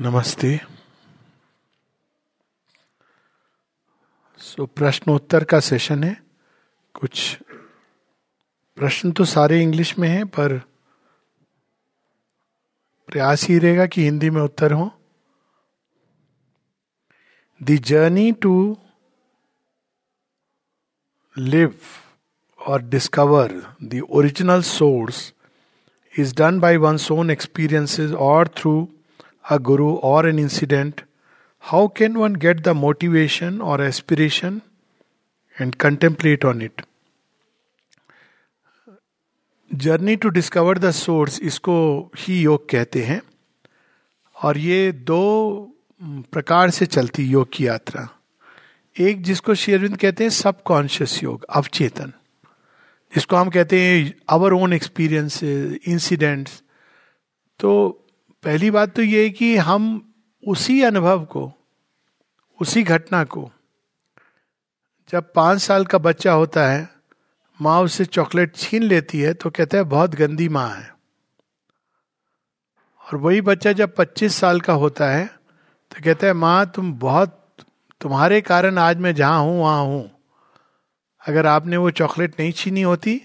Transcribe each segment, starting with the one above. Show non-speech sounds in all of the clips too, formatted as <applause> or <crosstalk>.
नमस्ते। सो, प्रश्नोत्तर का सेशन है। कुछ प्रश्न तो सारे इंग्लिश में हैं, पर प्रयास ही रहेगा कि हिंदी में उत्तर हो। द जर्नी टू लिव और discover the original source is done by one own experiences और through a guru or an incident, how can one get the motivation or aspiration and contemplate on it? Journey to discover the source इसको ही योग कहते हैं और ये दो प्रकार से चलती योग की यात्रा एक जिसको शेरविंद कहते हैं सबकॉन्शियस योग अवचेतन जिसको हम कहते हैं आवर ओन एक्सपीरियंस इंसिडेंट्स तो पहली बात तो ये है कि हम उसी अनुभव को, उसी घटना को, जब पाँच साल का बच्चा होता है, माँ उसे चॉकलेट छीन लेती है तो कहता है, बहुत गंदी माँ है। और वही बच्चा जब पच्चीस साल का होता है तो कहता है, माँ, तुम बहुत, तुम्हारे कारण आज मैं जहाँ हूँ, वहाँ हूँ। अगर आपने वो चॉकलेट नहीं छीनी होती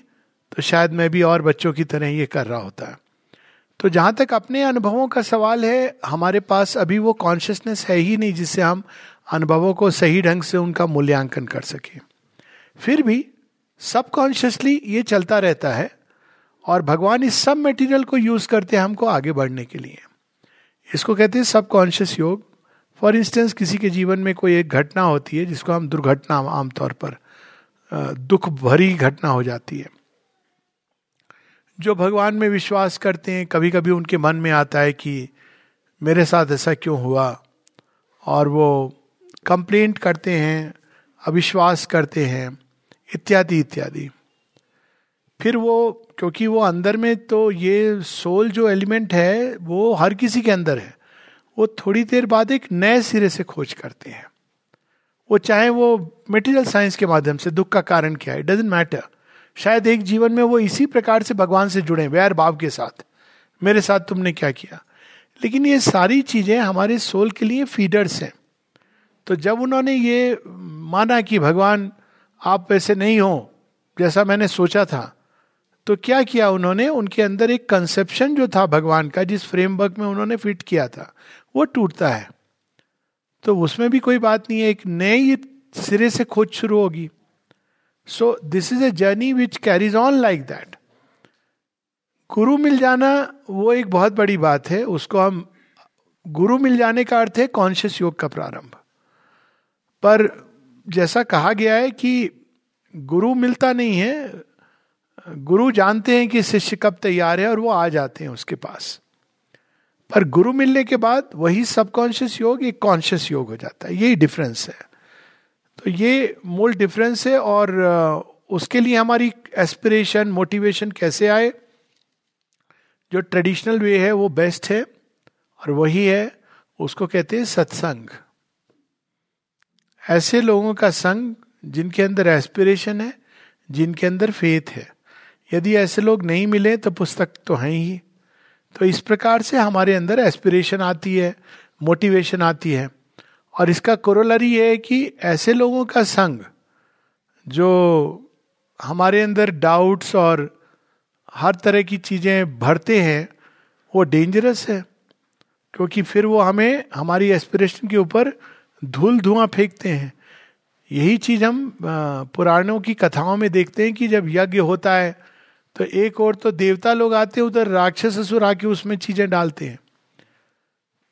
तो शायद मैं भी और बच्चों की तरह ये कर रहा होता। है तो जहाँ तक अपने अनुभवों का सवाल है, हमारे पास अभी वो कॉन्शियसनेस है ही नहीं जिससे हम अनुभवों को सही ढंग से उनका मूल्यांकन कर सके। फिर भी सबकॉन्शियसली ये चलता रहता है और भगवान इस सब मटेरियल को यूज़ करते हैं हमको आगे बढ़ने के लिए। इसको कहते हैं सबकॉन्शियस योग। फॉर इंस्टेंस किसी के जीवन में कोई एक घटना होती है जिसको हम दुर्घटना आमतौर पर दुख भरी घटना हो जाती है। जो भगवान में विश्वास करते हैं कभी कभी उनके मन में आता है कि मेरे साथ ऐसा क्यों हुआ? और वो कंप्लेंट करते हैं, अविश्वास करते हैं, इत्यादि इत्यादि। फिर वो, क्योंकि वो अंदर में तो ये सोल जो एलिमेंट है, वो हर किसी के अंदर है। वो थोड़ी देर बाद एक नए सिरे से खोज करते हैं। वो चाहे वो मेटीरियल साइंस के माध्यम से, दुख का कारण क्या है डजेंट मैटर शायद एक जीवन में वो इसी प्रकार से भगवान से जुड़े वैर भाव के साथ। मेरे साथ तुमने क्या किया? लेकिन ये सारी चीज़ें हमारे सोल के लिए फीडर्स हैं। तो जब उन्होंने ये माना कि भगवान, आप वैसे नहीं हो, जैसा मैंने सोचा था तो क्या किया उन्होंने? उनके अंदर एक कंसेप्शन जो था भगवान का, जिस फ्रेमवर्क में उन्होंने फिट किया था, वो टूटता है। तो उसमें भी कोई बात नहीं है, एक नई सिरे से खोज शुरू होगी। So this is a journey which carries on like that गुरु मिल जाना वो एक बहुत बड़ी बात है उसको हम गुरु मिल जाने का अर्थ है कॉन्शियस योग का प्रारंभ पर जैसा कहा गया है कि गुरु मिलता नहीं है गुरु जानते हैं कि शिष्य कब तैयार है और वो आ जाते हैं उसके पास पर गुरु मिलने के बाद वही सबकॉन्शियस योग एक कॉन्शियस योग हो जाता है यही डिफरेंस है तो ये मूल डिफरेंस है और उसके लिए हमारी एस्पिरेशन मोटिवेशन कैसे आए? जो ट्रेडिशनल वे है, वो बेस्ट है और वही है, उसको कहते हैं सत्संग ऐसे लोगों का संग जिनके अंदर एस्पिरेशन है, जिनके अंदर फेथ है। यदि ऐसे लोग नहीं मिले तो पुस्तक तो है ही। तो इस प्रकार से हमारे अंदर एस्पिरेशन आती है मोटिवेशन आती है। और इसका कोरोलरी ये है कि ऐसे लोगों का संग जो हमारे अंदर डाउट्स और हर तरह की चीज़ें भरते हैं, वो डेंजरस है। क्योंकि फिर वो हमें, हमारी एस्पिरेशन के ऊपर धूल धुआँ फेंकते हैं। यही चीज़ हम पुराणों की कथाओं में देखते हैं कि जब यज्ञ होता है तो एक और तो देवता लोग आते हैं, उधर राक्षस असुर आके उसमें चीज़ें डालते हैं।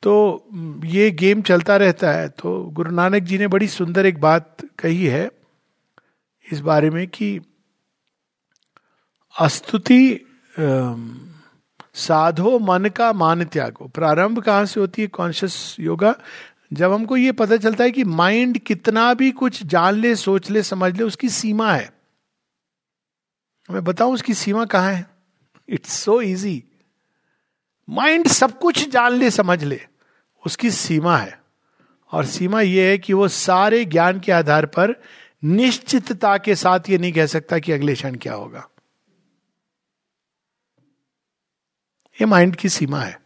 तो ये गेम चलता रहता है। तो गुरु नानक जी ने बड़ी सुंदर एक बात कही है इस बारे में कि अस्तुति साधो मन का मान त्यागो। प्रारंभ कहाँ से होती है? Conscious yoga. जब हमको ये पता चलता है कि माइंड कितना भी कुछ जान ले, सोच ले, समझ ले, उसकी सीमा है। मैं बताऊँ उसकी सीमा कहाँ है? इट्स सो इजी माइंड सब कुछ जान ले, समझ ले। उसकी सीमा है। और सीमा यह है कि वो सारे ज्ञान के आधार पर निश्चितता के साथ ये नहीं कह सकता कि अगले क्षण क्या होगा। ये माइंड की सीमा है।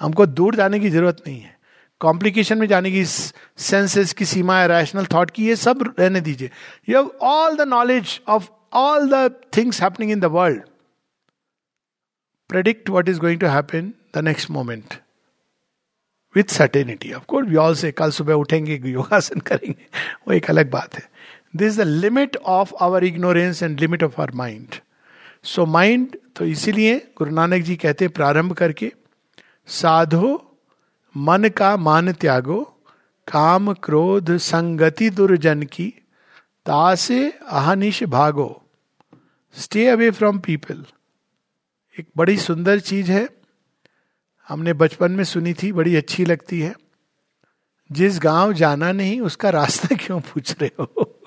हमको दूर जाने की ज़रूरत नहीं है। कॉम्प्लिकेशन में जाने की सेंसेस की सीमा है रैशनल थॉट की, ये सब रहने दीजिए। You have all the knowledge of all the things happening in the world predict what is going to happen the next moment with certainty of course we all say कल सुबह उठेंगे, योगासन करेंगे. वो एक अलग बात है। This is the limit of our ignorance and limit of our mind so mind तो इसीलिए गुरु नानक जी कहते हैं, प्रारंभ करके, साधो, मन का मान त्यागो, काम क्रोध संगति दुर्जन की, तासे अहनिश भागो. स्टे अवे फ्रॉम पीपल एक बड़ी सुंदर चीज़ है। हमने बचपन में सुनी थी, बड़ी अच्छी लगती है। जिस गाँव जाना नहीं, उसका रास्ता <laughs> क्यों पूछ रहे हो?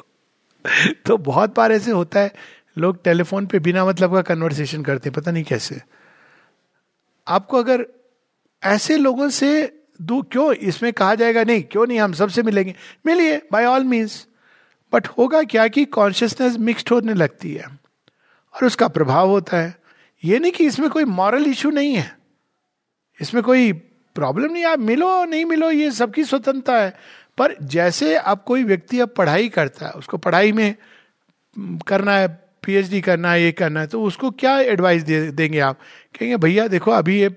तो बहुत बार ऐसे होता है, लोग टेलीफोन पे बिना मतलब का कन्वर्सेशन करते हैं, पता नहीं कैसे। आपको अगर ऐसे लोगों से दू, क्यों इसमें कहा जाएगा, नहीं, क्यों नहीं हम सबसे मिलेंगे? मिलिए बाय ऑल मीन्स बट होगा क्या कि कॉन्शियसनेस मिक्सड होने लगती है, और उसका प्रभाव होता है। ये नहीं कि इसमें कोई मॉरल इशू नहीं है। इसमें कोई प्रॉब्लम नहीं आप मिलो नहीं मिलो ये सबकी स्वतंत्रता है। पर जैसे अब कोई व्यक्ति अब पढ़ाई करता है उसको पढ़ाई में करना है पीएचडी करना है ये करना है तो उसको क्या एडवाइस दे देंगे आप? कहेंगे भैया देखो अभी ये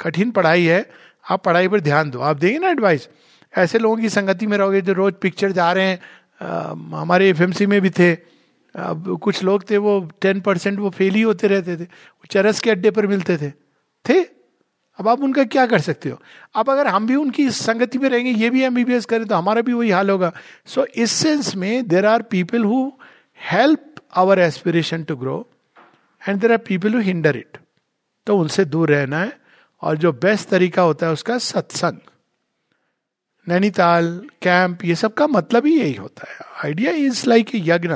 कठिन पढ़ाई है आप पढ़ाई पर ध्यान दो। आप देंगे ना एडवाइस ऐसे लोगों की संगति में रहोगे जो रोज पिक्चर जा रहे हैं आ, हमारे एफएमसी में भी थे अब कुछ लोग थे वो टेन परसेंट वो फेल ही होते रहते थे वो चरस के अड्डे पर मिलते थे। थे? अब आप उनका क्या कर सकते हो? अब अगर हम भी उनकी संगति में रहेंगे ये भी एम करें तो हमारा भी वही हाल होगा। सो so, इस सेंस में there are people who help our aspiration to grow and there are people who hinder it तो उनसे दूर रहना है और जो बेस्ट तरीका होता है उसका सत्संग। नैनीताल कैंप ये सब का मतलब ही यही होता है। Idea is like a yajna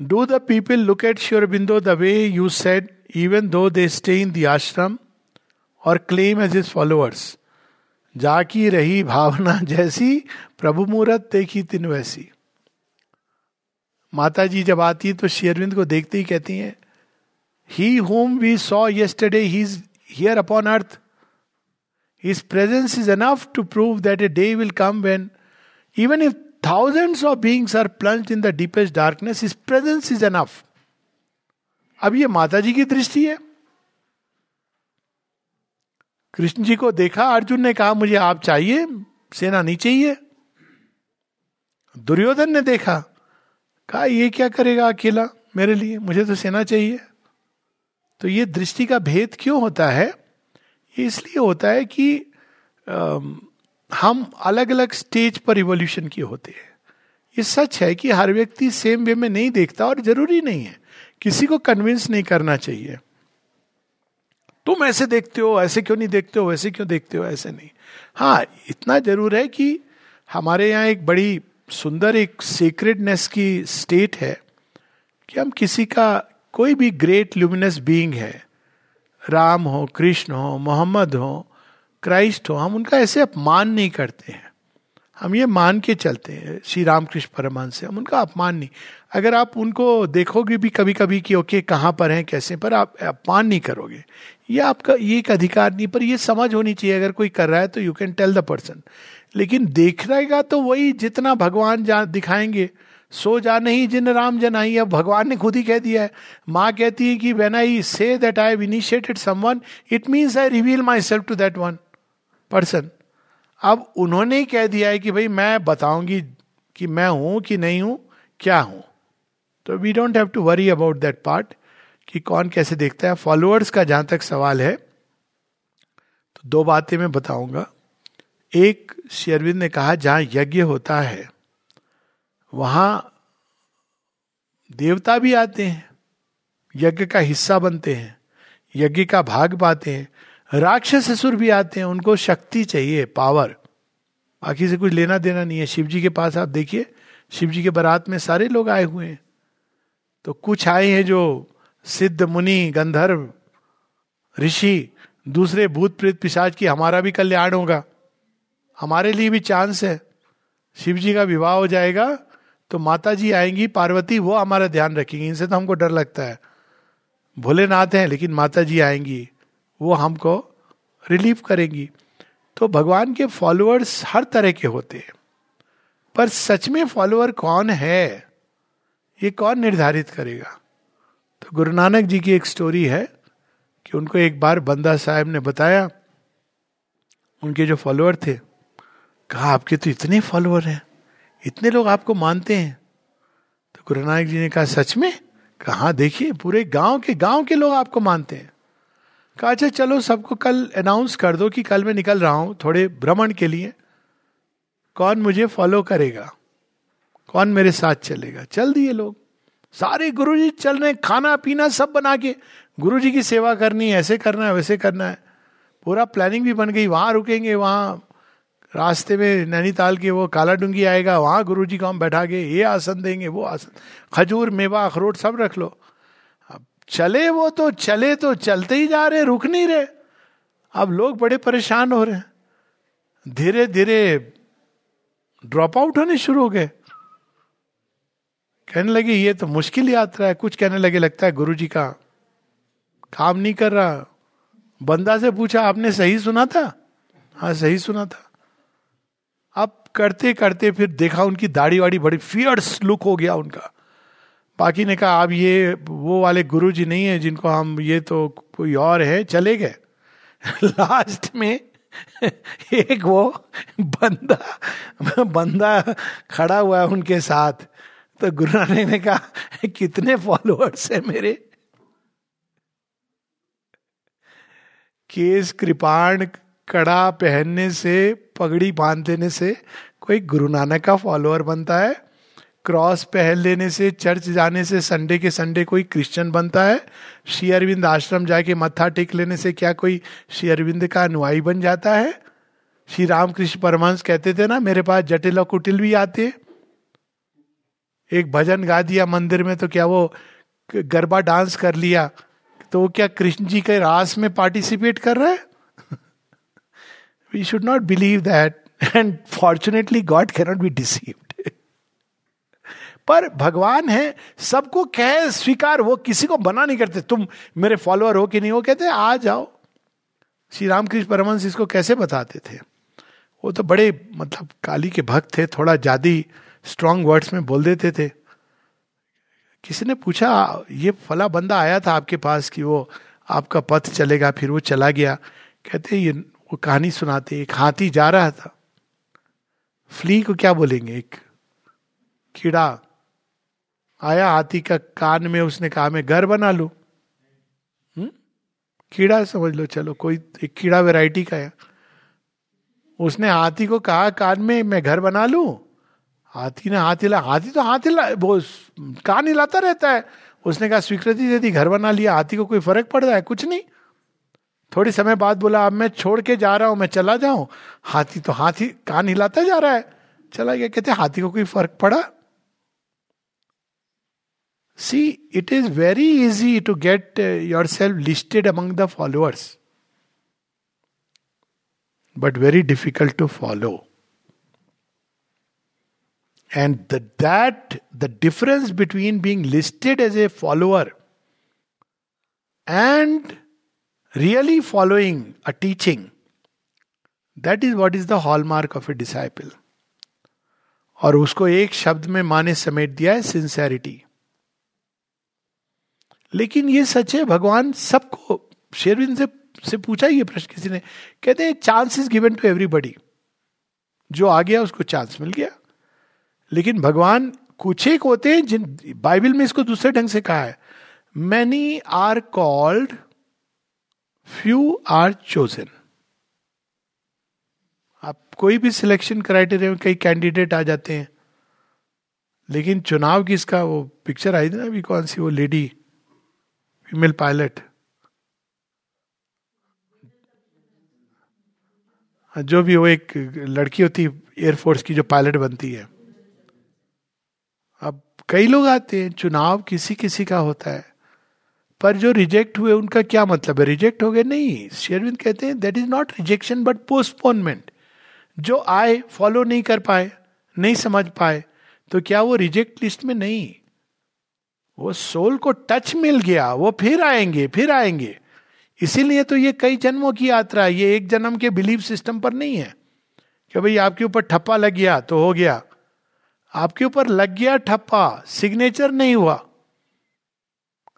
do the people look at Sri Aurobindo the way you said even though they stay in the आश्रम और क्लेम एज इज़ फॉलोअर्स जाकी रही भावना <laughs> जैसी प्रभु मुहूर्त देखी तीन वैसी। माता जी जब आती है तो शेरविंद को देखते ही कहती हैं he whom we saw yesterday he is here upon earth his presence is enough to prove that a day will come when even if thousands of beings are plunge in the deepest darkness his presence is enough अब ये माता जी की दृष्टि है। कृष्ण जी को देखा अर्जुन ने कहा मुझे आप चाहिए सेना नहीं चाहिए। दुर्योधन ने देखा कहा ये क्या करेगा अकेला मेरे लिए? मुझे तो सेना चाहिए। तो ये दृष्टि का भेद क्यों होता है? ये इसलिए होता है कि आ, हम अलग अलग स्टेज पर रिवोल्यूशन के होते हैं। ये सच है कि हर व्यक्ति सेम वे में नहीं देखता और ज़रूरी नहीं है। किसी को कन्विंस नहीं करना चाहिए। तुम ऐसे देखते हो, ऐसे क्यों नहीं देखते हो, वैसे क्यों देखते हो, ऐसे नहीं। हाँ इतना ज़रूर है कि हमारे यहाँ एक बड़ी सुंदर एक सीक्रेटनेस की स्टेट है कि हम किसी का कोई भी ग्रेट ल्यूमिनस बीइंग है। राम हो, कृष्ण हो, मोहम्मद हो क्राइस्ट हो, हम उनका ऐसे अपमान नहीं करते हैं। हम ये मान के चलते हैं, श्री रामकृष्ण परमान से। हम उनका अपमान नहीं। अगर आप उनको देखोगे भी कभी कभी कि, ओके, कहाँ पर हैं, कैसे पर आप अपमान नहीं करोगे। ये आपका, ये एक अधिकार नहीं, पर ये समझ होनी चाहिए। अगर कोई कर रहा है तो you can tell the person लेकिन देख रहेगा तो वही जितना भगवान जा, दिखाएँगे। सो जा नहीं, जिन राम जन आई, अब भगवान ने खुद ही कह दिया है। माँ कहती है कि when I say that I initiated someone it means I reveal myself to that one person अब उन्होंने ही कह दिया है कि भाई मैं बताऊँगी कि मैं हूँ कि नहीं हूँ, क्या हूँ। So we don't have to worry about that part कि कौन कैसे देखता है। फॉलोअर्स का जहाँ तक सवाल है तो दो बातें मैं बताऊँगा। एक, शेरविंद ने कहा, जहाँ यज्ञ होता है, वहाँ देवता भी आते हैं, यज्ञ का हिस्सा बनते हैं, यज्ञ का भाग पाते हैं। राक्षस असुर भी आते हैं, उनको शक्ति चाहिए पावर बाकी से कुछ लेना देना नहीं है। शिव जी के पास आप देखिए शिव जी के बारात में सारे लोग आए हुए हैं। तो कुछ आए हैं जो सिद्ध, मुनि, गंधर्व, ऋषि, दूसरे भूत प्रेत पिशाच की हमारा भी कल्याण होगा। हमारे लिए भी चांस है। शिव जी का विवाह हो जाएगा तो माता जी आएँगी, पार्वती, वो हमारा ध्यान रखेंगी। इनसे तो हमको डर लगता है। भोलेनाथ हैं, लेकिन माता जी आएँगी। वो हमको रिलीव करेंगी। तो भगवान के फॉलोअर्स हर तरह के होते हैं। पर सच में फॉलोअर कौन है? ये कौन निर्धारित करेगा? तो गुरु नानक जी की एक स्टोरी है कि उनको एक बार बंदा साहब ने बताया, उनके जो फॉलोअर थे, कहा, आपके तो इतने फॉलोअर हैं, इतने लोग आपको मानते हैं। तो गुरु नानक जी ने कहा, सच में? कहा? देखिए, पूरे गाँव के गाँव के लोग आपको मानते हैं। कहा अच्छा चलो, सबको कल अनाउंस कर दो कि कल मैं निकल रहा हूँ थोड़े भ्रमण के लिए। कौन मुझे फॉलो करेगा? कौन मेरे साथ चलेगा? चल दिए लोग। सारे गुरुजी चल रहे खाना, पीना सब बना के। गुरुजी की सेवा करनी है, ऐसे करना है, वैसे करना है। पूरा प्लानिंग भी बन गई, वहाँ रुकेंगे, वहाँ रास्ते में नैनीताल के वो काला डूँगी आएगा, वहाँ गुरु जी को हम बैठा के, ये आसन देंगे, वो आसन, खजूर, मेवा, अखरोट सब रख लो। चले वो तो चले तो चलते ही जा रहे, रुक नहीं रहे। अब लोग बड़े परेशान हो रहे धीरे धीरे ड्रॉप आउट होने शुरू हो गए। कहने लगे, ये तो मुश्किल यात्रा है। कुछ कहने लगे, लगता है गुरु जी का काम नहीं कर रहा। बंदा से पूछा, आपने सही सुना था? हाँ सही सुना था। अब करते करते फिर देखा, उनकी दाढ़ी वाड़ी बड़ी फियर्स लुक हो गया उनका। बाकी ने कहा अब ये, वो वाले गुरु जी नहीं है जिनको हम, ये तो कोई और है, चले गए। <laughs> लास्ट में <laughs> एक वो बंदा बंदा खड़ा हुआ है उनके साथ। तो गुरु नानक ने कहा, कितने फॉलोअर्स है मेरे? केस कृपाण कड़ा पहनने से, पगड़ी बाँध देने से कोई गुरु नानक का फॉलोअर बनता है। क्रॉस पहन लेने से, चर्च जाने से, संडे के संडे कोई क्रिश्चियन बनता है? श्री अरविंद आश्रम जाके मत्था टेक लेने से क्या कोई श्री अरविंद का अनुयायी बन जाता है? श्री रामकृष्ण परमहंस कहते थे ना, मेरे पास जटिल और कुटिल भी आते एक भजन गा दिया मंदिर में तो क्या वो गरबा डांस कर लिया? तो वो क्या कृष्ण जी के रास में पार्टिसिपेट कर रहा है? We should not believe that and fortunately God cannot be deceived पर भगवान है, सबको कह, स्वीकार, वो किसी को बना नहीं करते। तुम मेरे फॉलोअर हो कि नहीं हो? कहते, आ जाओ। श्री रामकृष्ण परमंश इसको कैसे बताते थे? वो तो बड़े मतलब काली के भक्त थे, थोड़ा ज़्यादा स्ट्रॉन्ग वर्ड्स में बोल देते थे। किसी ने पूछा, ये फला बंदा आया था आपके पास कि वो आपका पथ चलेगा, फिर वो चला गया? कहते, ये, वो कहानी सुनाते, एक हाथी जा रहा था। फ्ली को क्या बोलेंगे? एक कीड़ा आया हाथी का कान में, उसने कहा, मैं घर बना लू? हम्म? कीड़ा समझ लो, चलो, कोई एक कीड़ा वैरायटी का है। उसने हाथी को कहा, कान में मैं घर बना लू? हाथी ने हाथ हिला, हाथी तो हाथ हिला, वो कान हिलाता रहता है। उसने कहा, स्वीकृति दे दी, घर बना लिया, हाथी को कोई फ़र्क पड़ रहा है, कुछ नहीं। थोड़ी समय बाद बोला, अब मैं छोड़ के जा रहा हूँ, मैं चला जाऊँ? हाथी तो हाथी, कान हिलाता जा रहा है। चला गया, कहते हाथी को कोई फ़र्क पड़ा? See it is very easy to get yourself listed among the followers but very difficult to follow And the, that, the difference between being listed as a follower and really following a teaching, that is what is the hallmark of a disciple. और उसको एक शब्द में माने समेट दिया है sincerity लेकिन ये सच है, भगवान सबको, शेरविन से से पूछा ये प्रश्न किसी ने, कहते हैं chance is given to everybody जो आ गया, उसको चांस मिल गया। लेकिन भगवान कुछ एक होते हैं जिन, बाइबल में इसको दूसरे ढंग से कहा है। Many are called few are chosen आप कोई भी सिलेक्शन क्राइटेरिया में कई कैंडिडेट आ जाते हैं, लेकिन चुनाव किसका, वो पिक्चर आई थी ना अभी, कौन सी, वो लेडी फीमेल पायलट जो भी वो एक लड़की होती एयरफोर्स की जो पायलट बनती है। अब कई लोग आते हैं, चुनाव किसी किसी का होता है, पर जो रिजेक्ट हुए, उनका क्या मतलब है? रिजेक्ट हो गए? नहीं। शेरविंद कहते हैं that is not rejection but postponement जो आए फॉलो नहीं कर पाए, नहीं समझ पाए तो क्या वो रिजेक्ट लिस्ट में नहीं? वो सोल को टच मिल गया, वो फिर आएँगे फिर आएँगे। इसीलिए तो ये कई जन्मों की यात्रा है, ये एक जन्म के बिलीव सिस्टम पर नहीं है। कि भाई आपके ऊपर ठप्पा लग गया तो हो गया। आपके ऊपर लग गया ठप्पा, सिग्नेचर नहीं हुआ।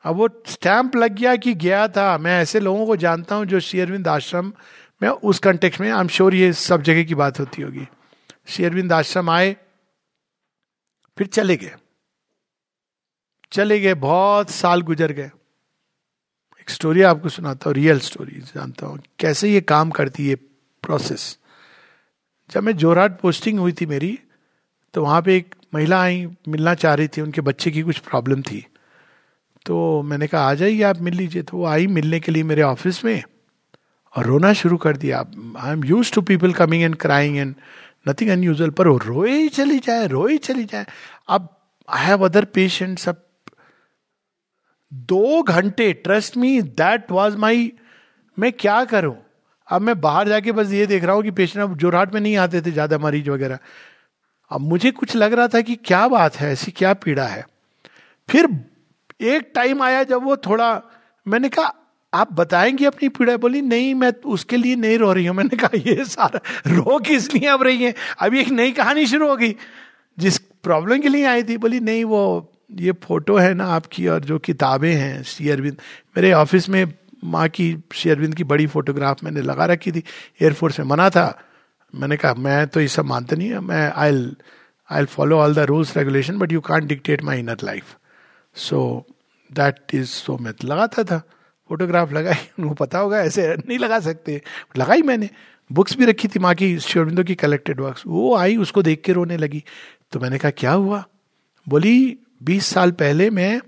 अब वो स्टैंप लग गया कि गया था। मैं ऐसे लोगों को जानता हूँ जो शेयरविंद आश्रम में, उस कंटेक्स में आई एम श्योर ये सब जगह की बात होती होगी। शेयरविंद आश्रम आए, फिर चले गए। चले गए, बहुत साल गुजर गए। एक स्टोरी आपको सुनाता हूँ रियल स्टोरी जानता हूँ कैसे ये काम करती है प्रोसेस जब मैं जोरहाट पोस्टिंग हुई थी मेरी तो वहाँ पे एक महिला आई, मिलना चाह रही थी, उनके बच्चे की कुछ प्रॉब्लम थी। तो मैंने कहा, आ जाइए आप मिल लीजिए। तो वो आई मिलने के लिए मेरे ऑफ़िस में और रोना शुरू कर दिया। I am use to people coming and crying and nothing unusual पर वो रोए ही चली जाए, रोए ही चली जाए। अब आई हैव अदर पेशेंट्स अब दो घंटे trust me that was my मैं क्या करूँ? अब मैं बाहर जाके बस ये देख रहा हूँ कि पेशेंट अब जोरहाट में नहीं आते थे ज़्यादा मरीज़ वगैरह। अब मुझे कुछ लग रहा था कि क्या बात है, ऐसी क्या पीड़ा है। फिर एक टाइम आया जब वो थोड़ा, मैंने कहा, आप बताएँगे अपनी पीड़ा? बोली, नहीं, मैं उसके लिए नहीं रो रही हूँ। मैंने कहा, ये सारा, रो किस लिए अब रही है? अभी एक नई कहानी शुरू हो गई, जिस प्रॉब्लम के लिए आई थी। बोली, नहीं, वो ये फ़ोटो है ना आपकी और जो किताबें हैं, श्री अरविंद। मेरे ऑफ़िस में माँ की, श्री अरविंद की बड़ी फोटोग्राफ मैंने लगा रखी थी, एयरफोर्स में मना था। मैंने कहा, मैं तो ये सब मानता नहीं है, मैं I I follow all the rules regulation but you can dictate my inner life so that is so मैं लगाता था। फोटोग्राफ लगाई, <laughs> उनको पता होगा, ऐसे नहीं लगा सकते। लगाई मैंने। बुक्स भी रखी थी माँ की श्योरबिंदो की कलेक्टेड वर्क्स वो आई, उसको देख के रोने लगी। तो मैंने कहा, क्या हुआ? बोली बीस साल पहले मैं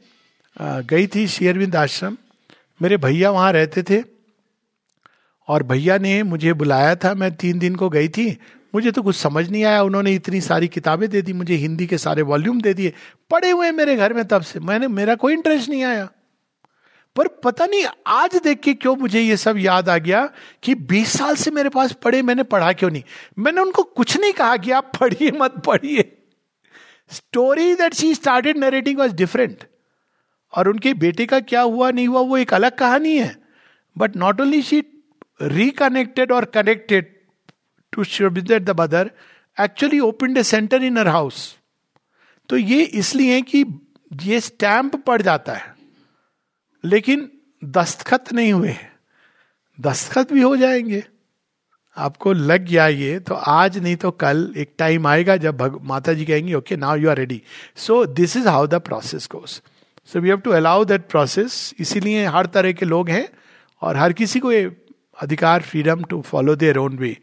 गई थी शेयरविंद आश्रम। मेरे भैया वहाँ रहते थे और भैया ने मुझे बुलाया था। मैं तीन दिन को गई थी। मुझे तो कुछ समझ नहीं आया। उन्होंने इतनी सारी किताबें दे दी, मुझे हिंदी के सारे वॉल्यूम दे दिए। पड़े हुए मेरे घर में तब से। मैंने, मेरा कोई इंटरेस्ट नहीं आया। पर पता नहीं, आज देख के क्यों मुझे ये सब याद आ गया कि 20 साल से मेरे पास पढ़े, मैंने पढ़ा क्यों नहीं? मैंने उनको कुछ नहीं कहा कि आप पढ़िए मत, पढ़िए। Story that she started narrating was different और उनके बेटे का क्या हुआ, नहीं हुआ, वो एक अलग कहानी है। But not only she reconnected और connected to visit the mother actually open a centre in her house तो ये इसलिए कि ये स्टैंप पड़ जाता है। लेकिन दस्तखत नहीं हुए दस्तखत भी हो जाएँगे। आपको लग गया ये तो आज नहीं तो कल एक टाइम आएगा जब भग, माता जी कहेंगी okay now you are ready so this is how the process goes so we have to allow that process इसीलिए हर तरह के लोग हैं और हर किसी को ये अधिकार freedom to follow their own way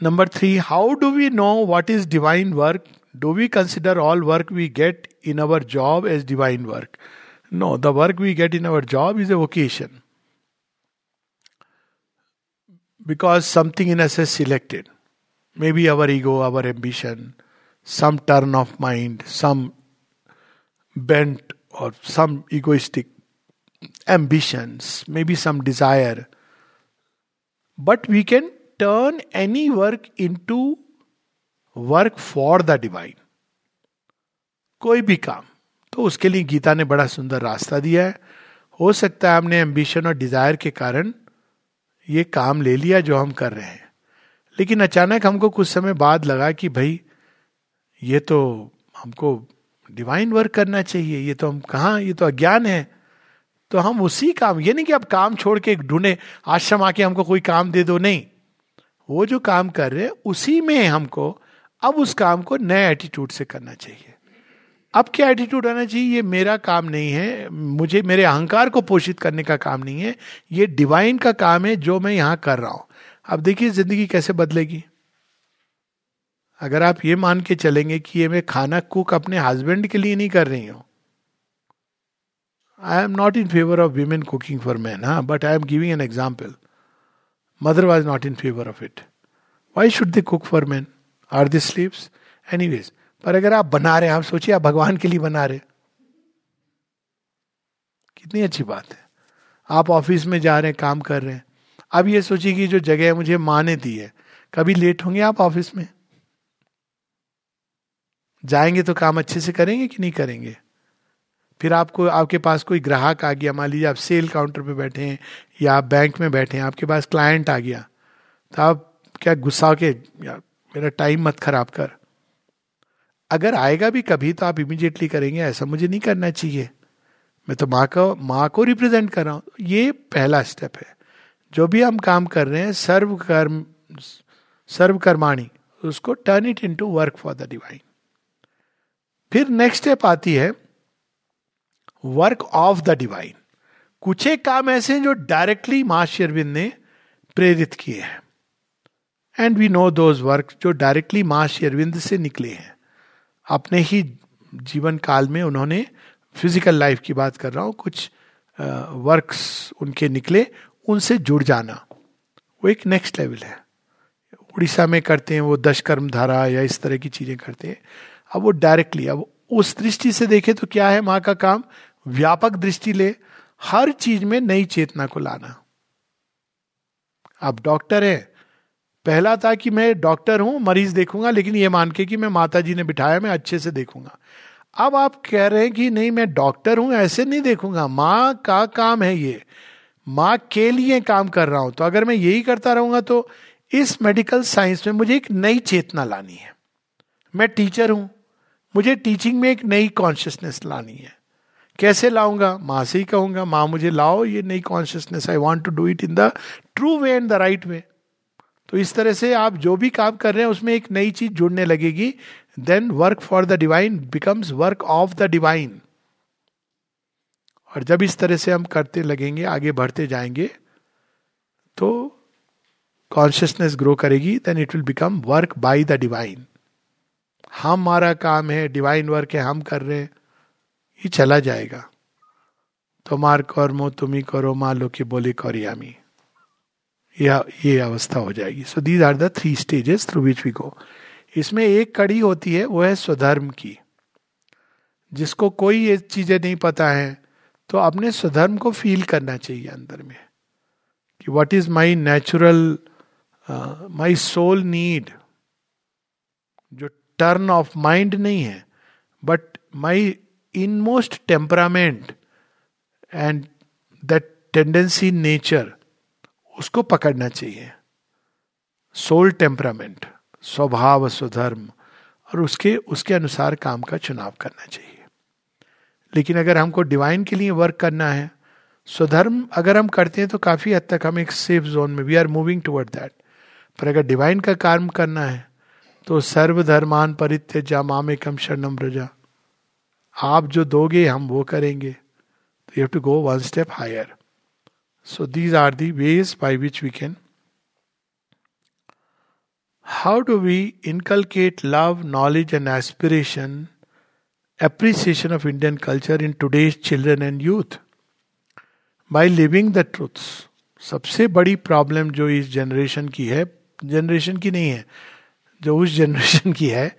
number three how do we know what is divine work do we consider all work we get in our job as divine work no the work we get in our job is a vocation because something in us is selected. Maybe our ego, our ambition, some turn of mind, some bent or some egoistic ambitions, maybe some desire. But we can turn any work into work for the divine कोई भी काम तो उसके लिए गीता ने बड़ा सुंदर रास्ता दिया है हो सकता है हमने एम्बिशन और डिज़ायर के कारण ये काम ले लिया जो हम कर रहे हैं। लेकिन अचानक हमको कुछ समय बाद लगा कि भाई, ये तो हमको डिवाइन वर्क करना चाहिए, ये तो हम कहा, ये तो अज्ञान है। तो हम उसी काम, ये नहीं कि अब काम छोड़ के ढूंढे, आश्रम आके हमको कोई काम दे दो, नहीं। वो जो काम कर रहे हैं, उसी में हमको, अब उस काम को नए एटीट्यूड से करना चाहिए। अब क्या एटीट्यूड आना चाहिए? ये मेरा काम नहीं है। मुझे, मेरे अहंकार को पोषित करने का काम नहीं है। ये डिवाइन का काम है जो मैं यहाँ कर रहा हूँ। अब देखिए, ज़िंदगी कैसे बदलेगी? अगर आप ये मान के चलेंगे कि ये मैं खाना कुक अपने हस्बैंड के लिए नहीं कर रही हूँ। I am not in favour of women cooking for man हाँ but I am giving an example mother was not in favour of it why should they cook for man are this slaves anyways पर अगर आप बना रहे हैं, आप सोचिए आप भगवान के लिए बना रहे कितनी अच्छी बात है। आप ऑफ़िस में जा रहे हैं, काम कर रहे हैं। अब ये सोचिए कि जो जगह है, मुझे माँ ने दी है। कभी लेट होंगे आप ऑफ़िस में? जाएँगे तो काम अच्छे से करेंगे कि नहीं करेंगे? फिर आपको, आपके पास कोई ग्राहक आ गया, मान लीजिए आप सेल काउंटर पे बैठे हैं या आप बैंक में बैठे हैं, आपके पास क्लाइंट आ गया तो आप क्या गुस्सा के यार, मेरा टाइम मत खराब कर। अगर आएगा भी कभी तो आप इमीडिएटली करेंगे, ऐसा मुझे नहीं करना चाहिए। मैं तो माँ का, माँ को रिप्रेजेंट कर रहा हूँ। ये पहला स्टेप है। जो भी हम काम कर रहे हैं सर्व कर्म सर्व कर्माणी उसको turn it into work for the divine फिर नेक्स्ट स्टेप आती है वर्क ऑफ़ द डिवाइन कुछ एक काम ऐसे हैं जो डायरेक्टली माँ शेरविंद ने प्रेरित किए हैं। And we know those work जो डायरेक्टली माँ शेरविंद से निकले हैं। अपने ही जीवन काल में उन्होंने फ़िज़िकल लाइफ की बात कर रहा हूँ, कुछ वर्क्स उनके निकले, उनसे जुड़ जाना। वो एक नेक्स्ट लेवल है। उड़ीसा में करते हैं, वो दशकर्म धारा या इस तरह की चीज़ें करते हैं। अब वो डायरेक्टली अब उस दृष्टि से देखे तो क्या है माँ का काम? व्यापक दृष्टि ले, हर चीज़ में नई चेतना को लाना। आप डॉक्टर है पहला था कि मैं डॉक्टर हूँ, मरीज़ देखूँगा, लेकिन ये मान के कि मैं माता जी ने बिठाया, मैं अच्छे से देखूँगा। अब आप कह रहे हैं कि नहीं, मैं डॉक्टर हूँ, ऐसे नहीं देखूँगा। माँ का काम है ये। माँ के लिए काम कर रहा हूँ। तो अगर मैं यही करता रहूँगा तो इस मेडिकल साइंस में मुझे एक नई चेतना लानी है। मैं टीचर हूँ। मुझे टीचिंग में एक नई कॉन्शियसनेस लानी है। कैसे लाऊँगा? माँ से ही कहूँगा, माँ, मुझे लाओ ये नई consciousness I want to do it in the true way and the right way तो इस तरह से आप जो भी काम कर रहे हैं, उसमें एक नई चीज़ जुड़ने लगेगी। Then work for the divine becomes work of the divine और जब इस तरह से हम करते लगेंगे, आगे बढ़ते जाएँगे तो कॉन्शियसनेस ग्रो करेगी then it will become work by the divine हमारा काम है डिवाइन वर्क है, हम कर रहे हैं, ये चला जाएगा। तुम्हार कर्मो तुम ही करो मान लो कि बोले कौरियामी। या ये अवस्था हो जाएगी। So these are the three stages through which we go इसमें एक कड़ी होती है, वो है स्वधर्म की। जिसको कोई ये चीज़ें नहीं पता है तो अपने स्वधर्म को फील करना चाहिए अंदर में। कि what is my natural my soul need जो टर्न ऑफ़ माइंड नहीं है but my inmost temperament and that tendency nature उसको पकड़ना चाहिए। सोल टेम्परामेंट, स्वभाव, स्वधर्म और उसके उसके अनुसार काम का चुनाव करना चाहिए। लेकिन अगर हमको डिवाइन के लिए वर्क करना है, स्वधर्म अगर हम करते हैं तो काफ़ी हद तक हम एक सेफ़ जोन में we are moving toward that पर अगर डिवाइन का काम करना है तो सर्वधर्मान परित्य माम एकम शरणम प्रजा आप जो दोगे, हम वो करेंगे। So you have to go one step higher so these are the ways by which we can how do we inculcate love knowledge and aspiration appreciation of Indian culture in today's children and youth by living the truths सबसे बड़ी problem जो इस generation की है generation की नहीं है, जो उस जनरेशन की है,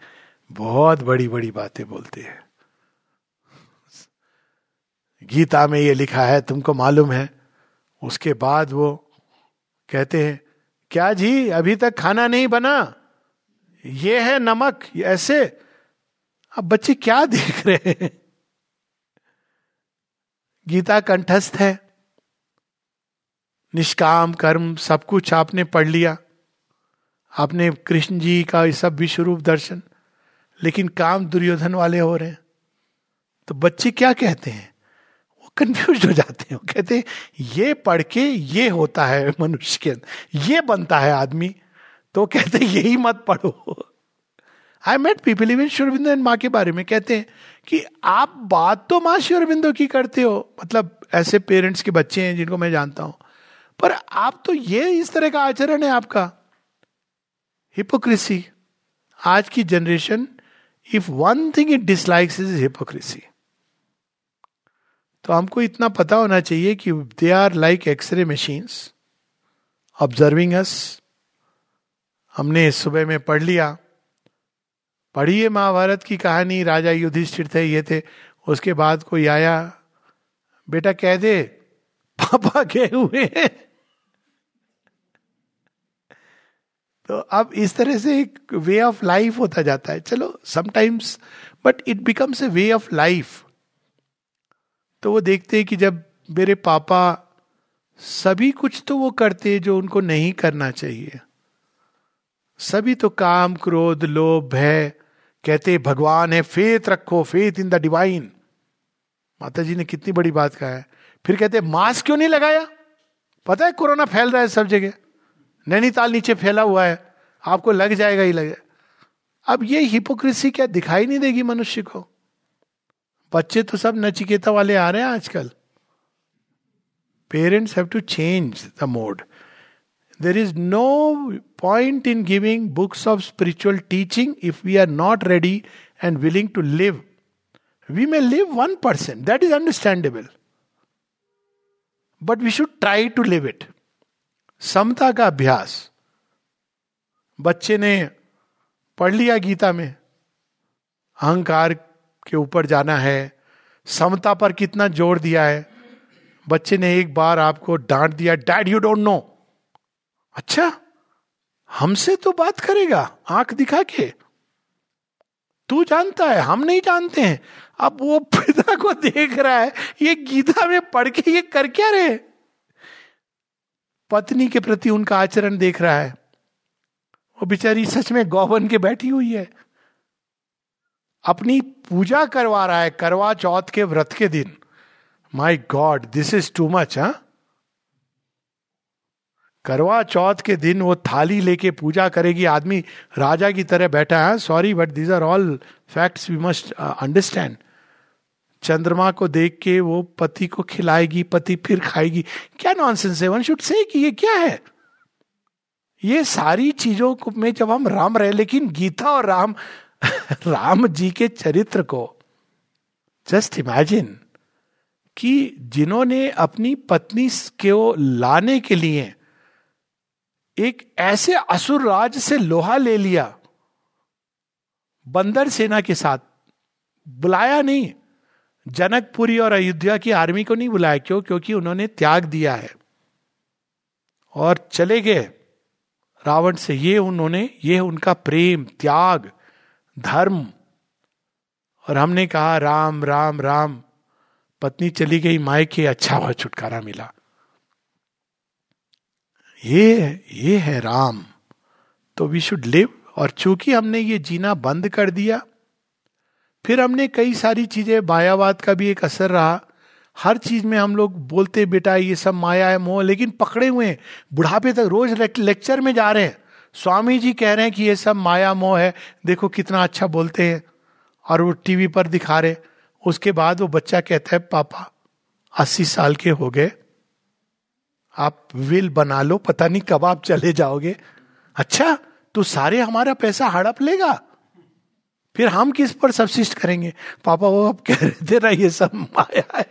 बहुत बड़ी बड़ी बातें बोलते हैं। गीता में ये लिखा है, तुमको मालूम है उसके बाद वो कहते हैं, क्या जी, अभी तक खाना नहीं बना? ये है नमक ऐसे? अब बच्चे क्या देख रहे हैं? गीता कंठस्थ है। निष्काम कर्म सब कुछ आपने पढ़ लिया। आपने कृष्ण जी का सब विश्व रूप दर्शन, लेकिन काम दुर्योधन वाले हो रहे हैं। तो बच्चे क्या कहते हैं? कंफ्यूज <laughs> हो जाते हैं। कहते हैं, ये पढ़ के ये होता है मनुष्य के अंदर। ये बनता है आदमी। तो कहते हैं, यही मत पढ़ो। I met people even Sri Aurobindo and माँ के बारे में। कहते हैं कि आप बात तो माँ शुरबिंदो की करते हो। मतलब ऐसे पेरेंट्स के बच्चे हैं जिनको मैं जानता हूँ। पर आप तो ये इस तरह का आचरण है आपका। हिपोक्रेसी आज की generation if one thing it dislikes is hypocrisy तो हमको इतना पता होना चाहिए कि they are like X-ray machines observing us हमने सुबह में पढ़ लिया। पढ़िए महाभारत की कहानी, राजा युधिष्ठिर थे, ये थे। उसके बाद कोई आया, बेटा, कह दे, पापा गए हुए तो अब इस तरह से एक वे ऑफ़ लाइफ होता जाता है। चलो sometimes but it becomes a way of life तो वो देखते हैं कि जब मेरे पापा सभी कुछ तो वो करते जो उनको नहीं करना चाहिए। सभी तो काम, क्रोध, लोभ, भय, कहते भगवान है फेथ रखो फेथ इन द डिवाइन। माता जी ने कितनी बड़ी बात कहा है। फिर कहते मास्क क्यों नहीं लगाया? पता है, कोरोना फैल रहा है सब जगह। नैनीताल नीचे फैला हुआ है। आपको लग जाएगा ही लगे अब ये हिपोक्रेसी क्या दिखाई नहीं देगी मनुष्य को? बच्चे तो सब नचिकेता वाले आ रहे हैं आजकल। Parents have to change the mode there is no point in giving books of spiritual teaching if we are not ready and willing to live we may live one percent that is understandable but we should try to live it समता का अभ्यास। बच्चे ने पढ़ लिया गीता में। अहंकार के ऊपर जाना है। समता पर कितना ज़ोर दिया है। बच्चे ने एक बार आपको डांट दिया डैड यू डोंट नो अच्छा हमसे तो बात करेगा, आँख दिखा के। तू जानता है, हम नहीं जानते हैं। अब वो <laughs> पिता को देख रहा है, ये गीता में पढ़ के ये कर क्या रहे पत्नी के प्रति उनका आचरण देख रहा है। वो बेचारी सच में गौवन के बैठी हुई है। अपनी पूजा करवा रहा है, करवा चौथ के व्रत के दिन। My God this is too much हा? करवा चौथ के दिन वो थाली लेके पूजा करेगी, आदमी राजा की तरह बैठा है sorry but these are all facts we must understand चंद्रमा को देख के वो पति को खिलाएगी, पति फिर खाएगी। क्या नॉनसेंस है? वन शुड से कि ये क्या है? ये सारी चीज़ों को में जब हम राम रहे, लेकिन गीता और राम <laughs> राम जी के चरित्र को। जस्ट इमेजिन कि जिन्होंने अपनी पत्नी को लाने के लिए एक ऐसे असुर राज से लोहा ले लिया, बंदर सेना के साथ, बुलाया नहीं। जनकपुरी और अयोध्या की आर्मी को नहीं बुलाया, क्यों? क्योंकि उन्होंने त्याग दिया है। और चले गए। रावण से ये उन्होंने, ये उनका प्रेम, त्याग धर्म। और हमने कहा, राम राम राम। पत्नी चली गई माए के अच्छा हुआ छुटकारा मिला। ये ये है राम। तो वी शुड लिव और चूँकि हमने ये जीना बंद कर दिया, फिर हमने कई सारी चीज़ें, मायावाद का भी एक असर रहा। हर चीज़ में हम लोग बोलते, बेटा, ये सब माया है, मोह लेकिन पकड़े हुए बुढ़ापे तक रोज लेक्चर में जा रहे हैं। स्वामी जी कह रहे हैं कि ये सब माया मोह है। देखो कितना अच्छा बोलते हैं और वो टीवी पर दिखा रहे। उसके बाद वो बच्चा कहता है, पापा, अस्सी साल के हो गए। आप विल बना लो, पता नहीं कब आप चले जाओगे। अच्छा तो सारे हमारा पैसा हड़प लेगा। फिर हम किस पर सबसिस्ट करेंगे? पापा, वो अब कह रहे थे, ना, ये सब माया है।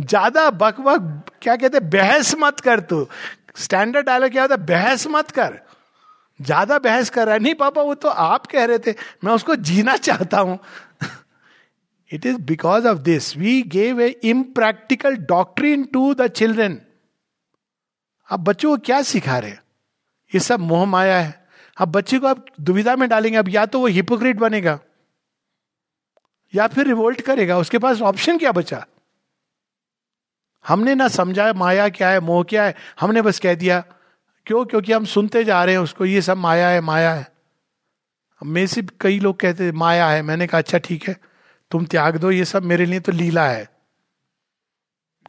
ज़्यादा बक बक क्या कहते बहस मत कर तू। स्टैंडर्ड डायलॉग क्या होता है, बहस मत कर। ज़्यादा बहस कर रहा है। नहीं, पापा, वो तो आप कह रहे थे। मैं उसको जीना चाहता हूँ। It is because of this we gave a impractical doctrine to the children अब बच्चों को क्या सिखा रहे ये सब मोह माया है। अब बच्चे को आप दुविधा में डालेंगे। अब या तो वो हिपोक्रेट बनेगा, या फिर रिवोल्ट करेगा। उसके पास ऑप्शन क्या बचा? हमने ना समझा माया क्या है, मोह क्या है, हमने बस कह दिया, क्यों? क्योंकि हम सुनते जा रहे हैं उसको, ये सब माया है माया है। में से कई लोग कहते माया है। मैंने कहा अच्छा ठीक है, तुम त्याग दो, ये सब मेरे लिए तो लीला है।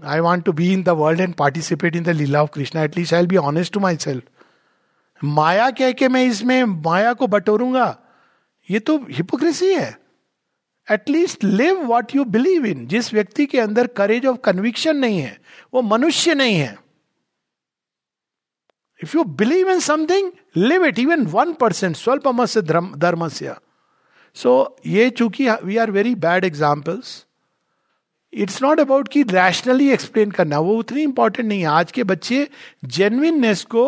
I want to be in the world and participate in the leela of Krishna at least I be honest to myself माया कह के मैं इसमें, माया को बटोरूँगा। ये तो हिपोक्रेसी है। At least live what you believe in जिस व्यक्ति के अंदर करेज ऑफ़ कन्विक्शन नहीं है, वो मनुष्य नहीं है। If you believe in something live it even one percent स्वल्प से धर्म से सो ये चूँकि we are very bad examples it's not about कि रैशनली एक्सप्लेन करना, वो उतनी इंपॉर्टेंट नहीं है। आज के बच्चे जेन्यननेस को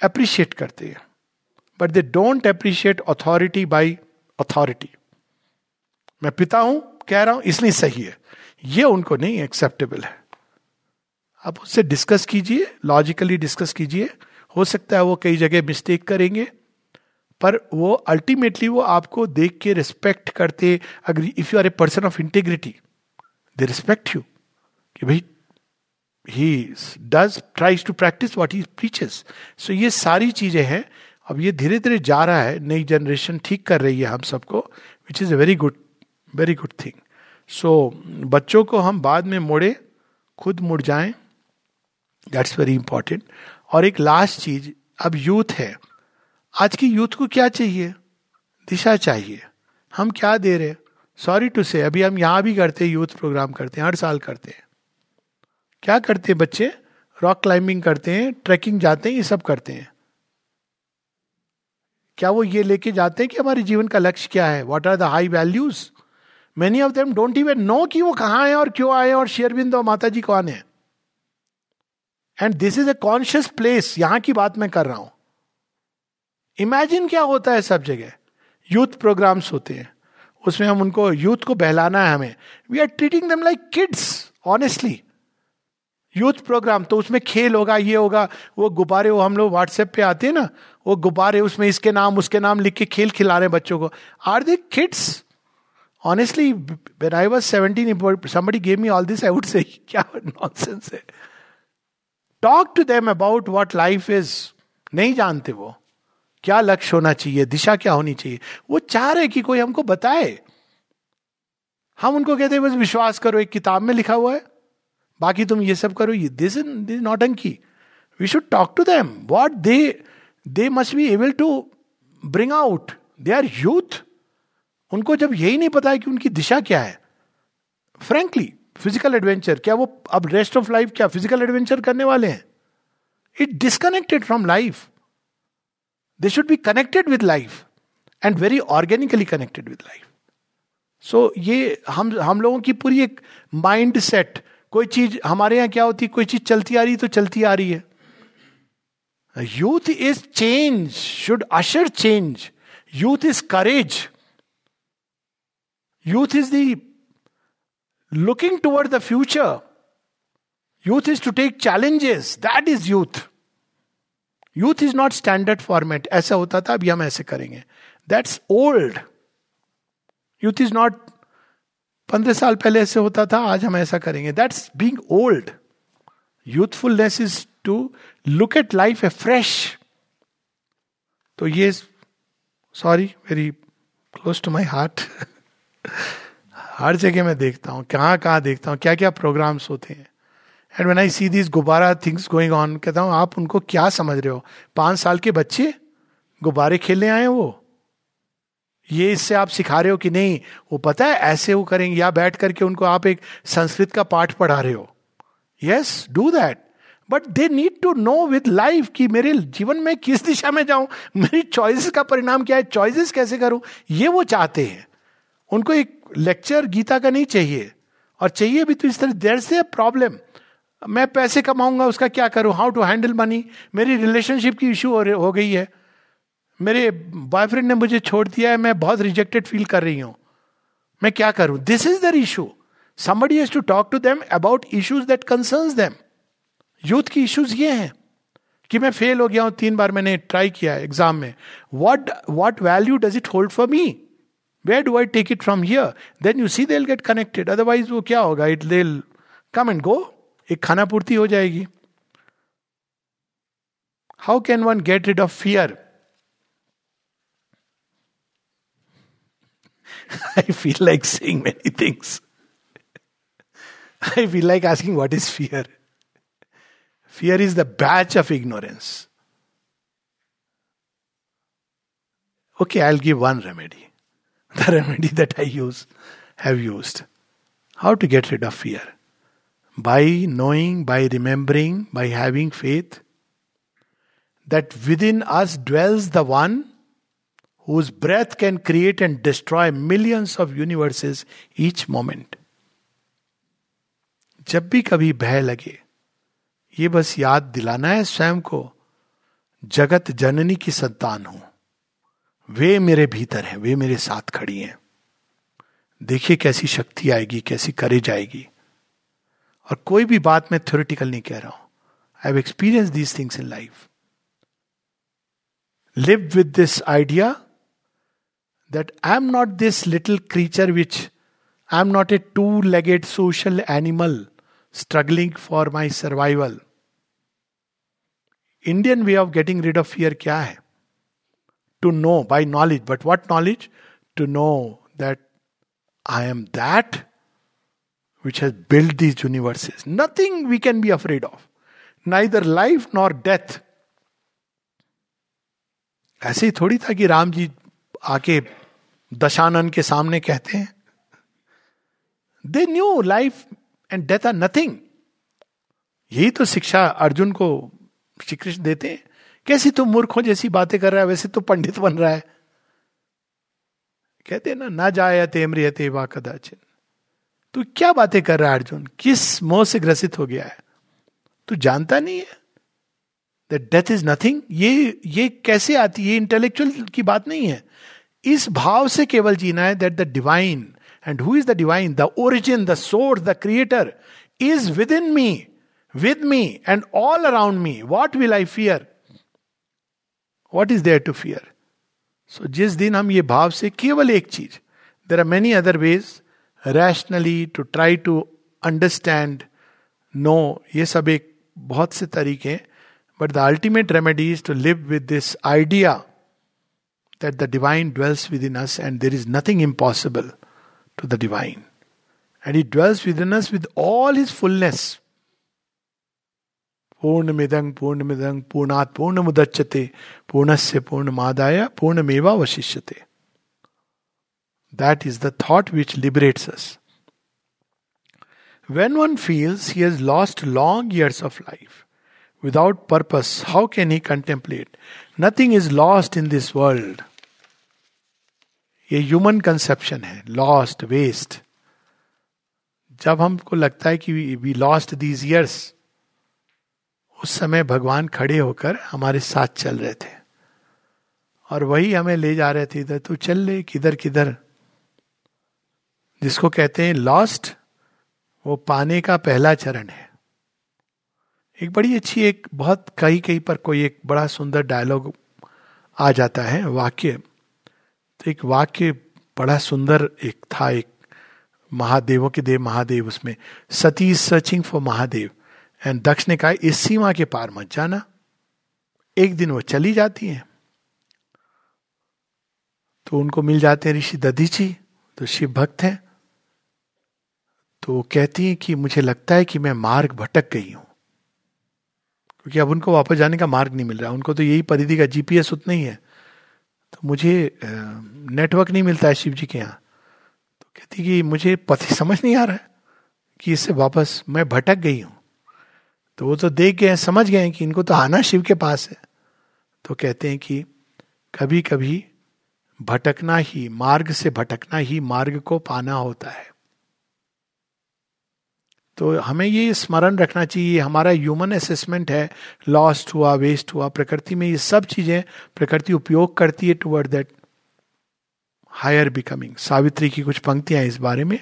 अप्रिशिएट करते हैं। But they don't appreciate authority by authority मैं पिता हूँ, कह रहा हूँ, इसलिए सही है। ये उनको नहीं एक्सेप्टेबल है। आप उससे डिस्कस कीजिए लॉजिकली डिस्कस कीजिए। हो सकता है वो कई जगह मिस्टेक करेंगे, पर वो अल्टीमेटली वो आपको देख के रिस्पेक्ट करते। अगर if you are a person of integrity they respect you कि भाई he does tries to practice what he preaches so ये सारी चीज़ें हैं। अब ये धीरे धीरे जा रहा है, नई जनरेशन ठीक कर रही है हम सबको which is a very good very good thing so बच्चों को हम बाद में मोड़े, खुद मुड़ जाएँ। दैट्स वेरी इंपॉर्टेंट और एक लास्ट चीज़, अब यूथ है। आज की यूथ को क्या चाहिए? दिशा चाहिए। हम क्या दे रहे? सॉरी टू से अभी हम यहाँ भी करते हैं यूथ प्रोग्राम करते हैं, हर साल करते हैं। क्या करते हैं बच्चे? रॉक क्लाइंबिंग करते हैं ट्रैकिंग जाते हैं, ये सब करते हैं। क्या वो ये लेके जाते हैं कि हमारे जीवन का लक्ष्य क्या है? What are the high values many of them don't even know कि वो कहाँ है और क्यों आए और शेयरबिंद और माता जी कौन है। And this is a conscious place यहाँ की बात मैं कर रहा हूँ। इमेजिन क्या होता है सब जगह। यूथ प्रोग्राम्स होते हैं। उसमें हम उनको यूथ को बहलाना है हमें। We are treating them like kids honestly youth programme तो उसमें खेल होगा, ये होगा, वो गुब्बारे, वो हम लोग व्हाट्सएप पे आते हैं ना, वो गुब्बारे उसमें इसके नाम, उसके नाम लिख के खेल खिला रहे हैं बच्चों को। Are they kids honestly when I was seventeen somebody gave me all this I would say क्या नॉनसेंस है. Talk to them about what life is नहीं जानते वो। क्या लक्ष्य होना चाहिए? दिशा क्या होनी चाहिए? वो चाह रहे कि कोई हमको बताए। हम उनको कहते बस विश्वास करो, एक किताब में लिखा हुआ है। बाकी तुम ये सब करो, ये दिस दिस नॉट अंकी we should talk to them what they they must be able to bring out they are youth उनको जब यही नहीं पता है कि उनकी दिशा क्या है फ्रेंकली फ़िज़िकल एडवेंचर क्या वो अब रेस्ट ऑफ़ लाइफ क्या फ़िज़िकल एडवेंचर करने वाले हैं? It disconnected from life they should be connected with life and very organically connected with life so ये हम हम लोगों की पूरी एक माइंड सेट कोई चीज़ हमारे यहाँ क्या होती है, कोई चीज़ चलती आ रही तो चलती आ रही है। Youth is change should usher change youth is courage youth is the looking toward the future youth is to take challenges that is youth youth is not standard format ऐसा होता था अभी हम ऐसे करेंगे. That's old youth is not पंद्रह साल पहले ऐसे होता था, आज हम ऐसा करेंगे. That's being old youthfulness is to look at life afresh तो ये sorry very close to my heart हर जगह मैं देखता हूँ, कहाँ कहाँ देखता हूँ क्या क्या प्रोग्राम्स होते हैं। And when I see this गुब्बारा थिंग्स गोइंग ऑन कहता हूँ, आप उनको क्या समझ रहे हो? पाँच साल के बच्चे गुब्बारे खेलने आए वो। ये इससे आप सिखा रहे हो कि नहीं, वो पता है ऐसे वो करेंगे, या बैठ करके उनको आप एक संस्कृत का पाठ पढ़ा रहे हो। Yes do that but they need to know with life कि मेरे जीवन में किस दिशा में जाऊँ, मेरी चॉइसेस का परिणाम क्या है चॉइसेस कैसे करूँ, ये वो चाहते हैं। उनको एक लेक्चर गीता का नहीं चाहिए। और चाहिए भी तो इस तरह देर से प्रॉब्लम मैं पैसे कमाऊँगा, उसका क्या करूँ? हाउ टू हैंडल मनी मेरी रिलेशनशिप की इशू हो गई है। मेरे बॉयफ्रेंड ने मुझे छोड़ दिया है, मैं बहुत रिजेक्टेड फील कर रही हूँ। मैं क्या करूँ? This is their issue somebody has to talk to them about issues that concern them youth की इश्यूज़ ये हैं कि मैं फेल हो गया हूँ, तीन बार मैंने ट्राई किया एग्ज़ाम में। What what value does it hold for me Where do I take it from here then you see they get connected otherwise वो क्या होगा it they come and go एक खाना पूर्ति हो जाएगी how can one get rid of fear <laughs> I feel like saying many things. <laughs> I feel like asking, what is fear? Fear is the badge of ignorance. Okay, I'll give one remedy. The remedy <laughs> that I use, have used. How to get rid of fear? By knowing, by remembering, by having faith that within us dwells the one whose breath can create and destroy millions of universes each moment. जब भी कभी भय लगे ये बस याद दिलाना है स्वयं को जगत जननी की संतान हूं वे मेरे भीतर हैं, वे मेरे साथ खड़ी हैं। देखिए कैसी शक्ति आएगी, कैसी करेज आएगी। और कोई भी बात मैं थ्योरिटिकल नहीं कह रहा हूँ। I have experience these things in life live with this idea that I am not this little creature which I am not a two legged social animal struggling for my survival Indian way of getting rid of fear क्या है? To know by knowledge but what knowledge to know that I am that which has built these universes. Nothing we can be afraid of. Neither life nor death. ऐसे ही थोड़ी था कि राम जी आके दशानन के सामने कहते हैं the new life and death are nothing यही तो शिक्षा अर्जुन को श्री कृष्ण देते हैं कैसी तुम मूर्खों जैसी बातें कर रहा है, वैसे तो पंडित बन रहा है। कहते ना ना जाया तेमरियते वा कदाचिन। तू क्या बातें कर रहा है, अर्जुन? किस मोह से ग्रसित हो गया है? तू जानता नहीं है? दैट डेथ इज़ नथिंग ये ये कैसे आती है? इंटेलेक्चुअल की बात नहीं है। इस भाव से केवल जीना है that the divine and who is the divine the origin the source the creator is within me with me and all around me what will I fear what is there to fear so जिस दिन हम ये भाव से केवल एक चीज़ there are many other ways rationally to try to understand no ये सब एक बहुत से तरीके हैं but the ultimate remedy is to live with this idea that the divine dwells within us and there is nothing impossible to the divine and he dwells within us with all his fullness पूर्ण मिदंग पूर्ण मिदंग पूर्णात पूर्ण मुदच्यते पूर्णस्य पूर्ण मादाय पूर्णमेवा वशिष्यते that is the thought which liberates us When one feels he has lost long years of life without purpose, how can he contemplate? Nothing is lost in this world. ये ह्यूमन कंसेप्शन है lost waste जब हमको लगता है कि we lost these years उस समय भगवान खड़े होकर हमारे साथ चल रहे थे। और वही हमें ले जा रहे थे इधर तो चल ले किधर किधर? जिसको कहते हैं लॉस्ट वो पाने का पहला चरण है। एक बड़ी अच्छी, एक बहुत कहीं कहीं पर कोई एक बड़ा सुंदर डायलॉग आ जाता है, वाक्य। तो एक वाक्य बड़ा सुंदर एक था, एक महादेवों के देव, महादेव उसमें। Sati is searching for Mahadev. And Daksha ने कहा इस सीमा के पार मत जाना एक दिन वो चली जाती है तो उनको मिल जाते हैं ऋषि दधीची तो शिव भक्त हैं तो वो कहती हैं कि मुझे लगता है कि मैं मार्ग भटक गई हूँ क्योंकि अब उनको वापस जाने का मार्ग नहीं मिल रहा उनको तो यही परिधि का जीपीएस उतना ही है तो मुझे नेटवर्क नहीं मिलता है शिव जी के यहाँ तो कहती कि मुझे पति समझ नहीं आ रहा है कि इससे वापस मैं भटक गई हूँ तो वो तो देख गए समझ गए कि इनको तो आना शिव के पास है। तो कहते हैं कि कभी कभी भटकना ही, मार्ग से भटकना ही मार्ग को पाना होता है। तो हमें ये स्मरण रखना चाहिए हमारा ह्यूमन असेसमेंट है लॉस्ट हुआ वेस्ट हुआ, प्रकृति में ये सब चीज़ें प्रकृति उपयोग करती है toward that higher becoming Savitri की कुछ पंक्तियाँ इस बारे में।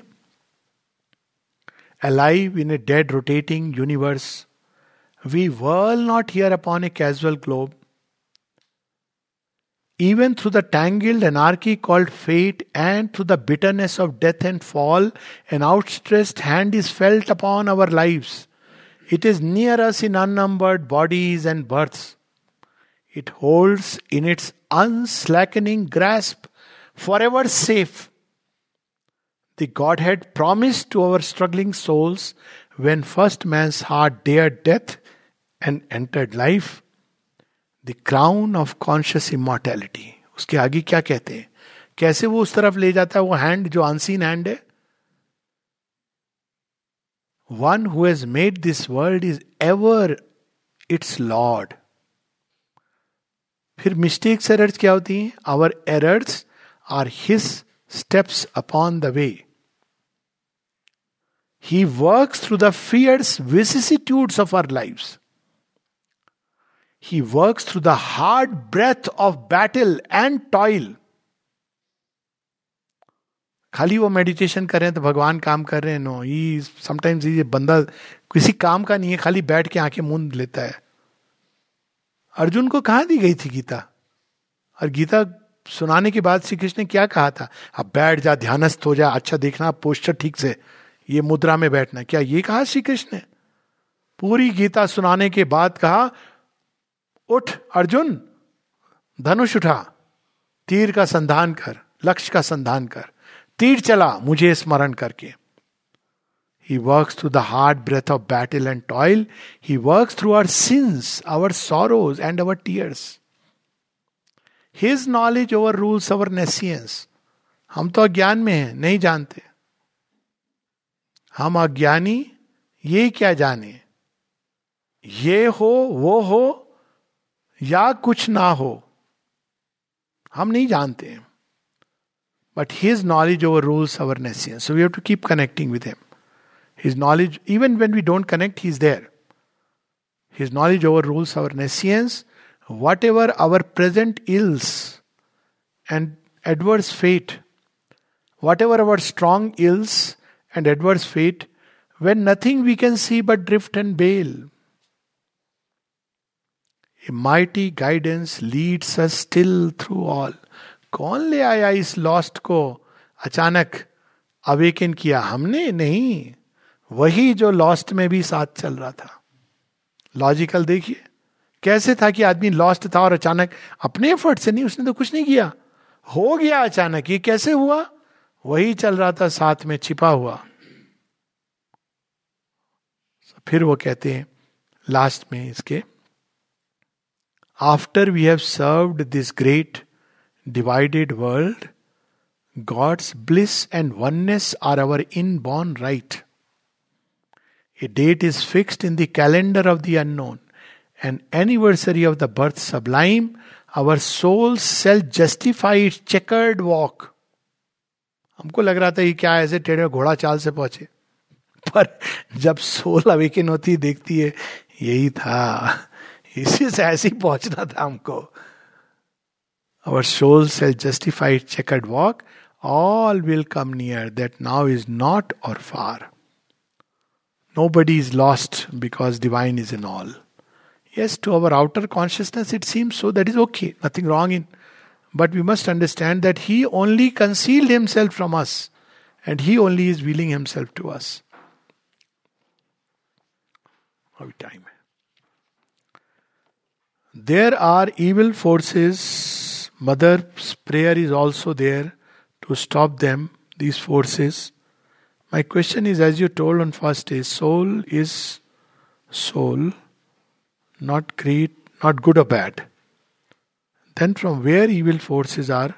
Alive in a dead rotating universe We whirl not here upon a casual globe. Even through the tangled anarchy called fate and through the bitterness of death and fall, an outstretched hand is felt upon our lives. It is near us in unnumbered bodies and births. It holds in its unslackening grasp, forever safe, the Godhead promised to our struggling souls when first man's heart dared death and entered life the crown of conscious immortality उसके आगे क्या कहते हैं? कैसे वो उस तरफ़ ले जाता है? वो हैंड जो अनसीन हैंड है? One who has made this world is ever its lord फिर मिस्टेक्स एरर्स क्या होती हैं? Our errors are his steps upon the way he works through the fierce vicissitudes of our life's he works through the hard breath of battle and toil खाली वो meditation कर रहे हैं तो भगवान काम कर रहे हैं। नो ही समटाइम्स ये बंदा, किसी काम का नहीं है, खाली बैठ के आँखें मूंद लेता है। अर्जुन को कहाँ दी गई थी गीता? और गीता सुनाने के बाद श्री कृष्ण ने क्या कहा था? अब बैठ जा, ध्यानस्थ हो जा अच्छा देखना पोस्टर ठीक से, ये मुद्रा में बैठना क्या ये कहा श्री कृष्ण ने? पूरी गीता सुनाने के बाद कहा उठ, अर्जुन। धनुष उठा। तीर का संधान कर, लक्ष्य का संधान कर। तीर चला, मुझे स्मरण करके। He works through the hard breath of battle and toil he works through our sins our sorrows and our tears his knowledge overrules our nescience हम तो अज्ञान में हैं, नहीं जानते। हम अज्ञानी, ये क्या जाने? ये हो, वो हो या कुछ ना हो, हम नहीं जानते हैं। But his knowledge overrules our nescience so we have to keep connecting with him his knowledge even when we don't connect he is there his knowledge overrules our nescience whatever our present ills and adverse fate whatever our strong ills and adverse fate when nothing we can see but drift and bale A mighty guidance leads us still through all. कौन ले आया इस lost को? अचानक awaken किया हमने? नहीं। वही जो लॉस्ट में भी साथ चल रहा था। लॉजिकल देखिए। कैसे था कि आदमी लॉस्ट था और अचानक अपने एफर्ट से नहीं, उसने तो कुछ नहीं किया। हो गया अचानक। ये कैसे हुआ? वही चल रहा था, साथ में छिपा हुआ। फिर वो कहते हैं लास्ट में इसके After we have served this great divided world god's bliss and oneness are our inborn right a date is fixed in the calendar of the unknown an anniversary of the birth sublime, our souls shall justify its checkered walk. हमको लग रहा था ये क्या ऐसे टेढ़े घोड़ा चाल से पहुंचे पर जब सोल अवेकिन होती देखती है यही था <laughs> इसी से ऐसे ही पहुँचना था हमको। Our soul sail justified chequered walk all will come near that now is not or far nobody is lost because divine is in all yes to our outer consciousness it seems so that is okay nothing wrong in but we must understand that he only concealed himself from us and he only is veiling himself to us अभी time है There are evil forces. Mother's prayer is also there to stop them, these forces. My question is as you told on first day, soul is soul not great, not good or bad. Then from where evil forces are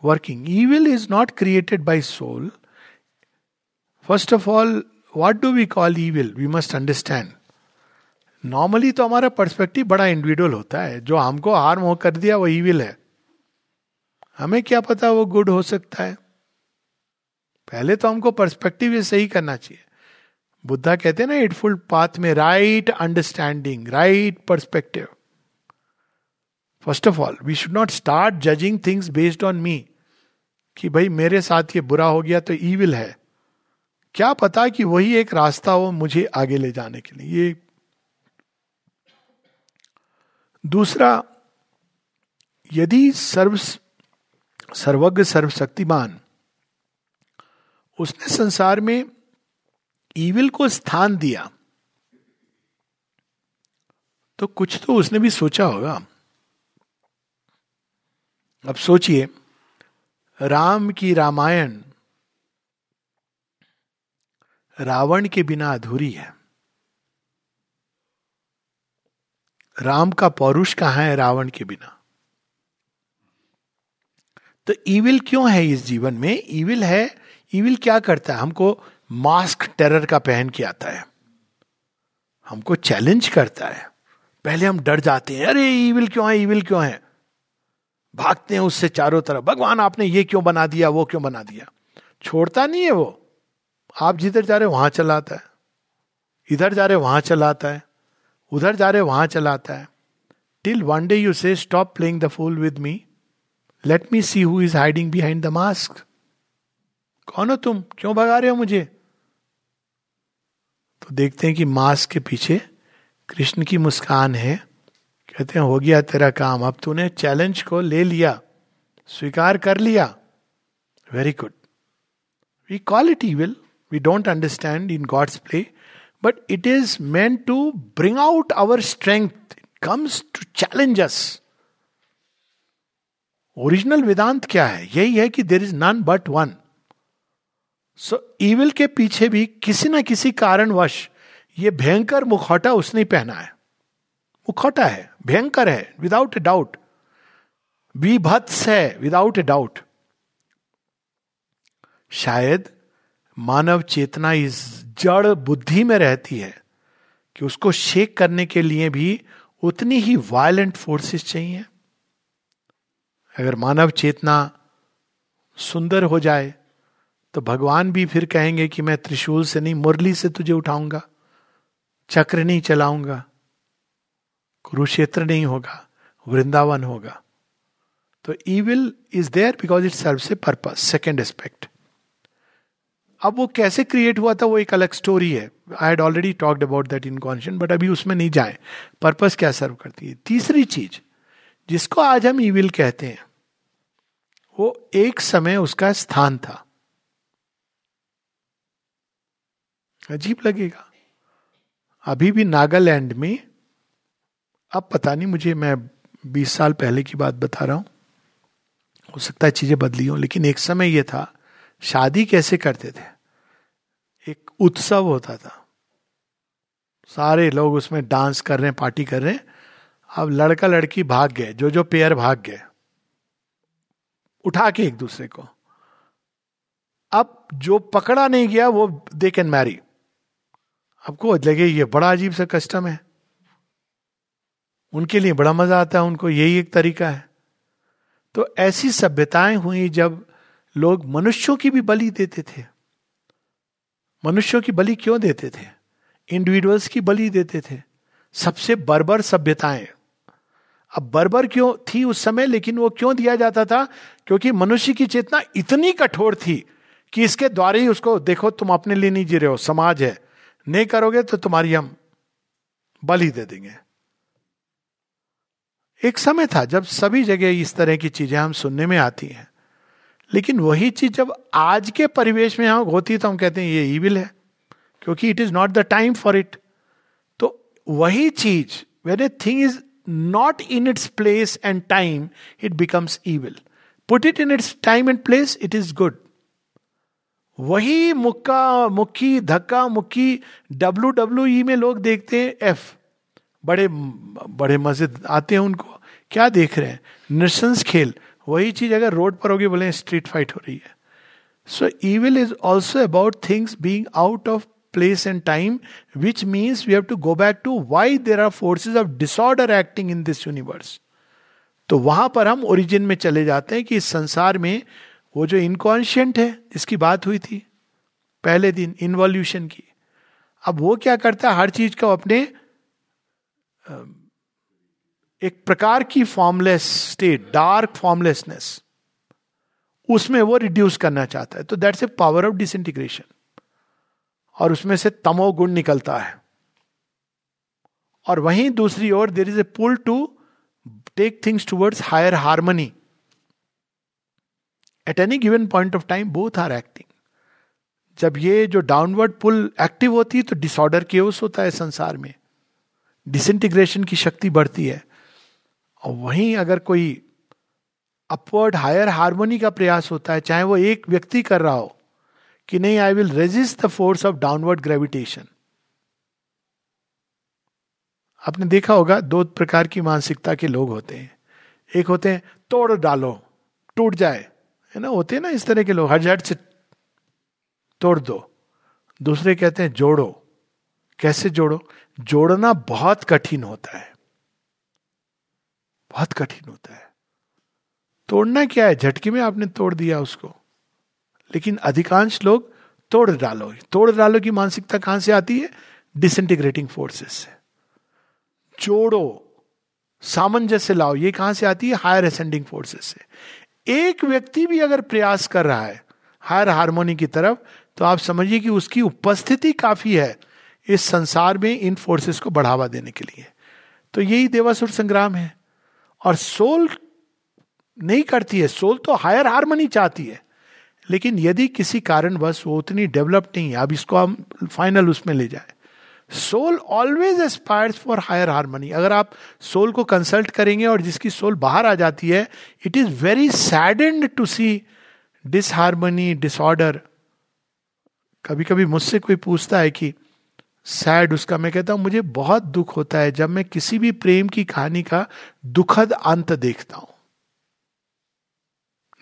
working. Evil is not created by soul. First of all, what do we call evil? We must understand. Normally तो हमारा perspective बड़ा individual होता है। जो हमको harm हो कर दिया वो ईविल है। हमें क्या पता वो गुड हो सकता है? पहले तो हमको पर्सपेक्टिव ये सही करना चाहिए। बुद्धा कहते हैं ना एटफुल पाथ में right understanding right perspective first of all we should not start judging things based on me कि भाई मेरे साथ ये बुरा हो गया तो ईविल है। क्या पता कि वही एक रास्ता हो मुझे आगे ले जाने के लिए। ये दूसरा, यदि सर्व, सर्वज्ञ सर्वशक्तिमान, उसने संसार में ईविल को स्थान दिया तो कुछ तो उसने भी सोचा होगा। अब सोचिए, राम की रामायण रावण के बिना अधूरी है। राम का पौरुष कहाँ है रावण के बिना? तो ईविल क्यों है इस जीवन में? ईविल है ईविल क्या करता है? हमको मास्क टेरर का पहन के आता है। हमको चैलेंज करता है। पहले हम डर जाते हैं, अरे ईविल क्यों है ईविल क्यों है? भागते हैं उससे चारों तरफ़, भगवान, आपने ये क्यों बना दिया, वो क्यों बना दिया? छोड़ता नहीं है वो। आप जिधर जा रहे वहाँ चलाता है। इधर जा रहे वहाँ चलाता है। उधर जा रहे, वहाँ चलाता है। Till one day you say stop playing the fool with me let me see who is hiding behind the mask कौन हो तुम? क्यों भगा रहे हो मुझे? तो देखते हैं कि मास्क के पीछे कृष्ण की मुस्कान है। कहते हैं, हो गया तेरा काम। अब तूने चैलेंज को ले लिया। स्वीकार कर लिया। Very good we call it evil we don't understand in God's play but it is meant to bring out our strength comes to challenge us original Vedanta क्या है यही है कि there is none but one so evil के पीछे भी किसी ना किसी कारणवश ये भयंकर मुखौटा उसने पहना है मुखौटा है भयंकर है विदाउट ए डाउट विभत्स है विदाउट ए डाउट शायद मानव चेतना इस जड़ बुद्धि में रहती है कि उसको शेक करने के लिए भी उतनी ही वायलेंट फोर्सेस चाहिए। अगर मानव चेतना सुंदर हो जाए तो भगवान भी फिर कहेंगे कि मैं त्रिशूल से नहीं, मुरली से तुझे उठाऊँगा, चक्र नहीं चलाऊँगा, कुरुक्षेत्र नहीं होगा, वृंदावन होगा। तो evil is there because it serve a purpose second aspect अब वो कैसे क्रिएट हुआ था, वो एक अलग स्टोरी है। I had already talked about that in conscience but अभी उसमें नहीं जाए। पर्पज क्या सर्व करती है? तीसरी चीज़, जिसको आज हम ईविल कहते हैं, वो एक समय उसका स्थान था। अजीब लगेगा। अभी भी नागालैंड में, अब पता नहीं मुझे, मैं बीस साल पहले की बात बता रहा हूँ। हो सकता है चीज़ें बदली हो, लेकिन एक समय यह था, शादी कैसे करते थे? एक उत्सव होता था। सारे लोग उसमें डांस कर रहे हैं, पार्टी कर रहे हैं। अब लड़का लड़की भाग गए, जो जो पेयर भाग गए, उठा के एक दूसरे को। अब जो पकड़ा नहीं गया, वो दे कैन मैरी आपको लगे ये बड़ा अजीब सा कस्टम है। उनके लिए बड़ा मज़ा आता है, उनको यही एक तरीका है। तो ऐसी सभ्यताएँ हुई जब लोग मनुष्यों की भी बलि देते थे। मनुष्यों की बलि क्यों देते थे? इंडिविजुअल्स की बलि देते थे। सबसे बर्बर सभ्यताएँ। अब बर्बर क्यों थी उस समय, लेकिन वो क्यों दिया जाता था? क्योंकि मनुष्य की चेतना इतनी कठोर थी कि इसके द्वारा ही उसको, देखो, तुम अपने लिए नहीं जी रहे हो, समाज है। नहीं करोगे तो तुम्हारी हम बलि दे देंगे। एक समय था जब सभी जगह इस तरह की चीज़ें हम सुनने में आती हैं। लेकिन वही चीज़ जब आज के परिवेश में हम होती तो हम कहते हैं ये ईविल है, क्योंकि it is not the time for it तो वही चीज़ when a thing is not in its place and time it becomes evil put it in its time and place it is good वही मुक्का, मुक्की, धक्का, मुक्की W W E में लोग देखते हैं एफ़ बड़े बड़े मज़े आते हैं उनको। क्या देख रहे हैं? नृशंस खेल। वही चीज़ अगर रोड पर होगी, बोले स्ट्रीट फाइट हो रही है। So evil is also about things being out of place and time which means we have to go back to why there are forces of disorder acting in this universe तो वहाँ पर हम origin में चले जाते हैं कि इस संसार में वो जो इनकॉन्शियंट है, इसकी बात हुई थी पहले दिन इन्वॉल्यूशन की। अब वो क्या करता है? हर चीज़ को अपने एक प्रकार की फॉर्मलेस स्टेट डार्क फॉर्मलेसनेस उसमें वो रिड्यूस करना चाहता है। तो that's a power of disintegration और उसमें से तमो गुण निकलता है। और वहीं दूसरी ओर there is a pull to take things towards higher harmony at any given point of time both are acting जब ये जो डाउनवर्ड पुल एक्टिव होती है तो डिसऑर्डर केवस होता है संसार में। डिसइंटीग्रेशन की शक्ति बढ़ती है। और वहीं अगर कोई अपवर्ड हायर हारमोनी का प्रयास होता है, चाहे वो एक व्यक्ति कर रहा हो, कि नहीं I will resist the force of downward gravitation आपने देखा होगा, दो प्रकार की मानसिकता के लोग होते हैं। एक होते हैं, तोड़ डालो, टूट जाए। है ना, होते हैं ना इस तरह के लोग, हर झट से तोड़ दो। दूसरे कहते हैं, जोड़ो। कैसे जोड़ो? जोड़ना बहुत कठिन होता है। बहुत कठिन होता है। तोड़ना क्या है? झटके में आपने तोड़ दिया उसको। लेकिन अधिकांश लोग तोड़ डालो तोड़ डालो की मानसिकता कहाँ से आती है? डिसइंटीग्रेटिंग फोर्सेस से। जोड़ो। सामंजस्य लाओ। ये कहाँ से आती है? हायर असेंडिंग फोर्सेस से। एक व्यक्ति भी अगर प्रयास कर रहा है हायर हारमोनी की तरफ़ तो आप समझिए कि उसकी उपस्थिति काफ़ी है इस संसार में इन फोर्सेस को बढ़ावा देने के लिए। तो यही देवासुर संग्राम है। और सोल नहीं करती है, सोल तो हायर हारमोनी चाहती है। लेकिन यदि किसी कारणवश वो उतनी डेवलप नहीं है, अब इसको हम फाइनल उसमें ले जाए। Soul always aspires for higher harmony अगर आप सोल को कंसल्ट करेंगे और जिसकी सोल बाहर आ जाती है it is very saddened to see disharmony disorder कभी कभी मुझसे कोई पूछता है कि सैड उसका मैं कहता हूँ, मुझे बहुत दुख होता है जब मैं किसी भी प्रेम की कहानी का दुखद अंत देखता हूँ।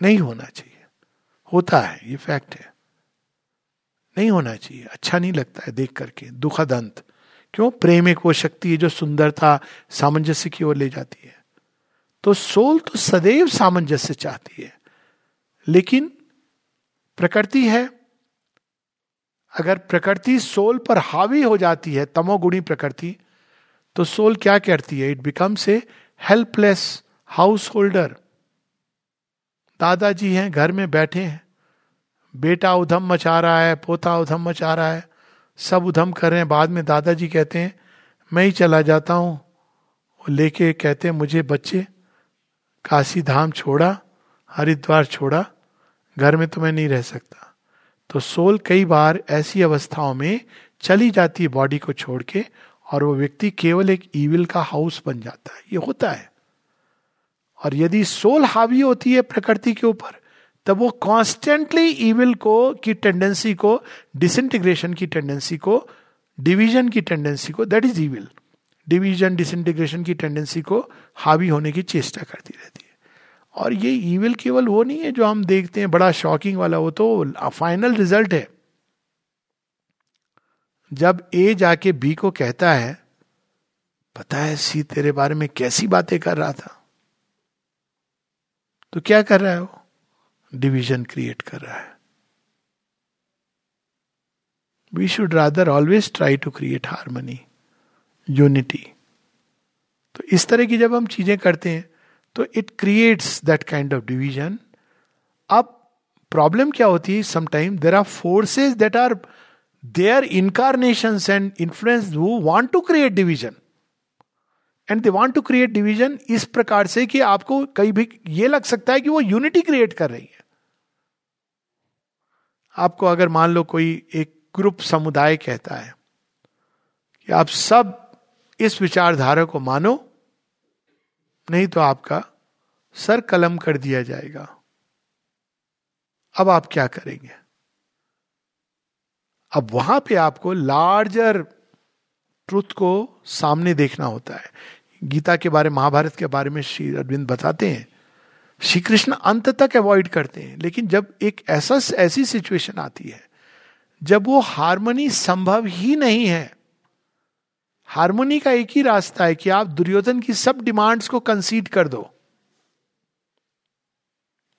नहीं होना चाहिए। होता है, ये फैक्ट है। नहीं होना चाहिए। अच्छा नहीं लगता है देख करके, दुखद अंत। क्यों? प्रेम एक वो शक्ति है जो सुंदरता सामंजस्य की ओर ले जाती है। तो सोल तो सदैव सामंजस्य चाहती है। लेकिन प्रकृति है अगर प्रकृति सोल पर हावी हो जाती है, तमोगुणी प्रकृति तो सोल क्या करती है? It becomes a helpless householder दादाजी हैं, घर में बैठे हैं। बेटा उधम मचा रहा है, पोता उधम मचा रहा है। सब उधम कर रहे हैं। बाद में दादाजी कहते हैं, मैं ही चला जाता हूँ। लेके कहते हैं, मुझे बच्चे काशी धाम छोड़ा, हरिद्वार छोड़ा, घर में तो मैं नहीं रह सकता। तो सोल कई बार ऐसी अवस्थाओं में चली जाती है बॉडी को छोड़ के और वो व्यक्ति केवल एक ईविल का हाउस बन जाता है। ये होता है। और यदि सोल हावी होती है प्रकृति के ऊपर, तब वो कॉन्स्टेंटली ईविल को की टेंडेंसी को डिसइंटीग्रेशन की टेंडेंसी को डिवीज़न की टेंडेंसी को that is evil division disintegration की टेंडेंसी को हावी होने की चेष्टा करती रहती है। और ये ईविल केवल वो नहीं है जो हम देखते हैं, बड़ा शॉकिंग वाला वो तो फाइनल रिज़ल्ट है। जब ए जाके बी को कहता है, पता है सी तेरे बारे में कैसी बातें कर रहा था? तो क्या कर रहा है वो? डिवीज़न क्रिएट कर रहा है। We should rather always try to create harmony unity तो इस तरह की जब हम चीज़ें करते हैं तो it creates that kind of division अब प्रॉब्लम क्या होती है? Sometime there are forces that are there incarnation and influence who want to create division and they want to create division इस प्रकार से कि आपको कहीं भी ये लग सकता है कि वो यूनिटी क्रिएट कर रही है। आपको अगर मान लो कोई एक ग्रुप समुदाय कहता है कि आप सब इस विचारधारा को मानो नहीं तो आपका सर कलम कर दिया जाएगा। अब आप क्या करेंगे? अब वहाँ पे आपको लार्जर ट्रुथ को सामने देखना होता है। गीता के बारे, महाभारत के बारे में श्री अरविंद बताते हैं। श्री कृष्ण अंत तक अवॉइड करते हैं, लेकिन जब एक ऐसा, ऐसी सिचुएशन आती है, जब वो हारमोनी संभव ही नहीं है हारमोनी का एक ही रास्ता है कि आप दुर्योधन की सब डिमांड्स को कंसीड कर दो।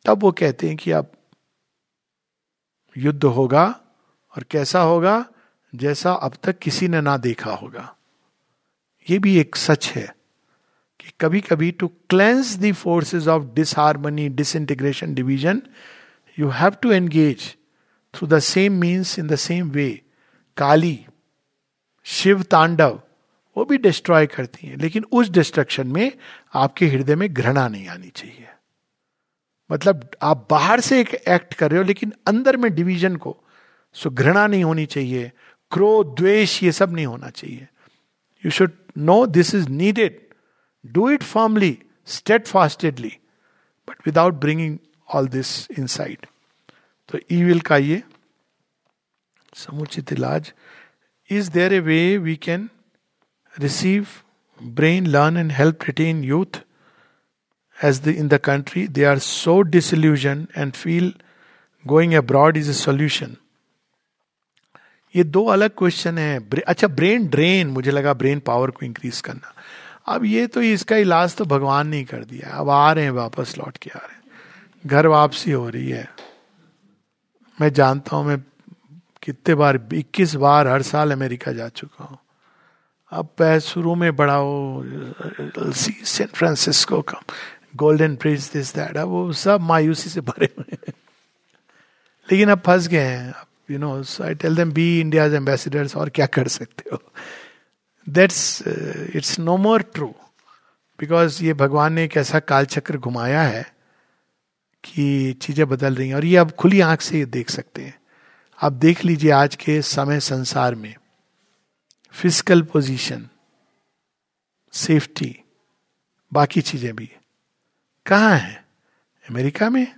तब वो कहते हैं कि अब युद्ध होगा और कैसा होगा, जैसा अब तक किसी ने ना देखा होगा। ये भी एक सच है कि कभी कभी to cleanse the forces of disharmony disintegration division you have to engage through the same means in the same way Kali Shiva tandava वो भी डिस्ट्रॉय करती हैं। लेकिन उस डिस्ट्रक्शन में आपके हृदय में घृणा नहीं आनी चाहिए। मतलब आप बाहर से एक एक्ट कर रहे हो, लेकिन अंदर में डिवीज़न को, सो घृणा नहीं होनी चाहिए, क्रोध, द्वेष, ये सब नहीं होना चाहिए। You should know this is needed do it formally steadfastly but without bringing all this inside तो ईविल का ये समुचित इलाज। Is there a way we can receive, brain, learn, and help retain youth as the, in the country, they are so disillusioned and feel going abroad is a solution. ये दो अलग question है। अच्छा brain drain मुझे लगा brain power को increase करना। अब ये तो इसका इलाज तो भगवान ने कर दिया अब आ रहे हैं वापस लौट के आ रहे हैं। घर वापसी हो रही है। मैं जानता हूँ मैं कितने बार 21 बार हर साल अमेरिका जा चुका हूँ। अब शुरू में बढ़ाओ सैन फ्रांसिस्को का गोल्डन ब्रिज दिस दैट अब वो सब मायूसी से भरे हुए हैं। लेकिन अब फंस गए हैं you know I tell them be India ambassadors और क्या कर सकते हो। That's it's no more true because ये भगवान ने एक ऐसा कालचक्र घुमाया है कि चीज़ें बदल रही हैं, और ये अब खुली आँख से देख सकते हैं। आप देख लीजिए आज के समय संसार में फ़िज़िकल पोजीशन, सेफ्टी, बाकी चीज़ें भी। कहाँ है? अमेरिका में,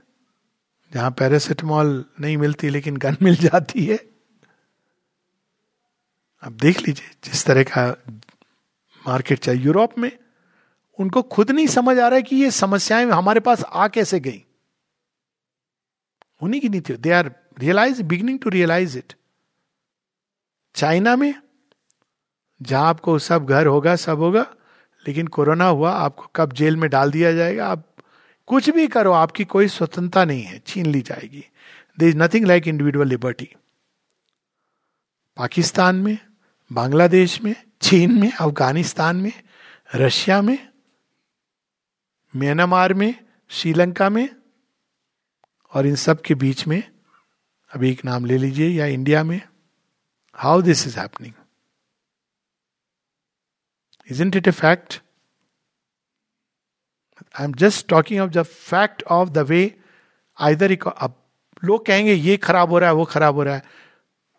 जहाँ पैरासिटामॉल नहीं मिलती लेकिन गन मिल जाती है। अब देख लीजिए, जिस तरह का मार्केट चाहे यूरोप में, उनको खुद नहीं समझ आ रहा है कि ये समस्याएँ हमारे पास आ कैसे गई। उन्हीं की नीति they are realize beginning to realize it China में जहाँ आपको सब घर होगा, सब होगा, लेकिन कोरोना हुआ, आपको कब जेल में डाल दिया जाएगा? आप कुछ भी करो, आपकी कोई स्वतंत्रता नहीं है, छीन ली जाएगी। There is nothing like individual liberty Pakistan में, बांग्लादेश में, चीन में, अफ़गानिस्तान में, रशिया में, म्यांमार में, श्रीलंका में, और इन सब के बीच में अभी एक नाम ले लीजिए, या इंडिया में। How this is happening is it a fact I am just talking of the fact of the way either लोग कहेंगे, ये खराब हो रहा है, वो खराब हो रहा है.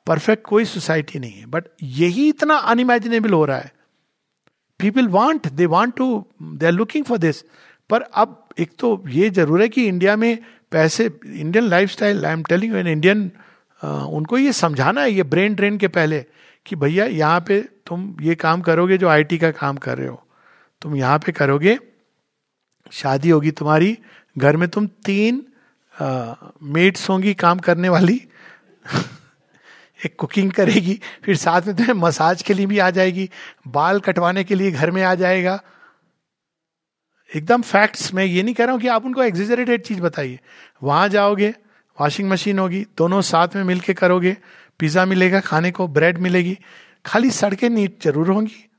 परफेक्ट कोई सोसाइटी नहीं है। बट यही इतना अनइमेजिनेबल हो रहा है। People want they want to they are looking for this पर अब एक तो ये ज़रूर है कि इंडिया में पैसे Indian lifestyle I am telling you an Indian उनको ये समझाना है, ये ब्रेन ड्रेन के पहले। कि भैया, यहाँ पे तुम ये काम करोगे जो आईटी का काम कर रहे हो। तुम यहाँ पे करोगे, शादी होगी तुम्हारी, घर में तुम तीन मेड्स होंगी काम करने वाली। <laughs> एक कुकिंग करेगी, फिर साथ में तुम्हें मसाज के लिए भी आ जाएगी, बाल कटवाने के लिए घर में आ जाएगा। एकदम फैक्ट्स मैं ये नहीं कह रहा हूँ कि आप उनको एग्जिजरेटेड चीज़ बताइए। वहाँ जाओगे वॉशिंग मशीन होगी, दोनों साथ में मिलके करोगे पिज्जा मिलेगा, खाने को ब्रेड मिलेगी। खाली सड़कें नीट ज़रूर होंगी।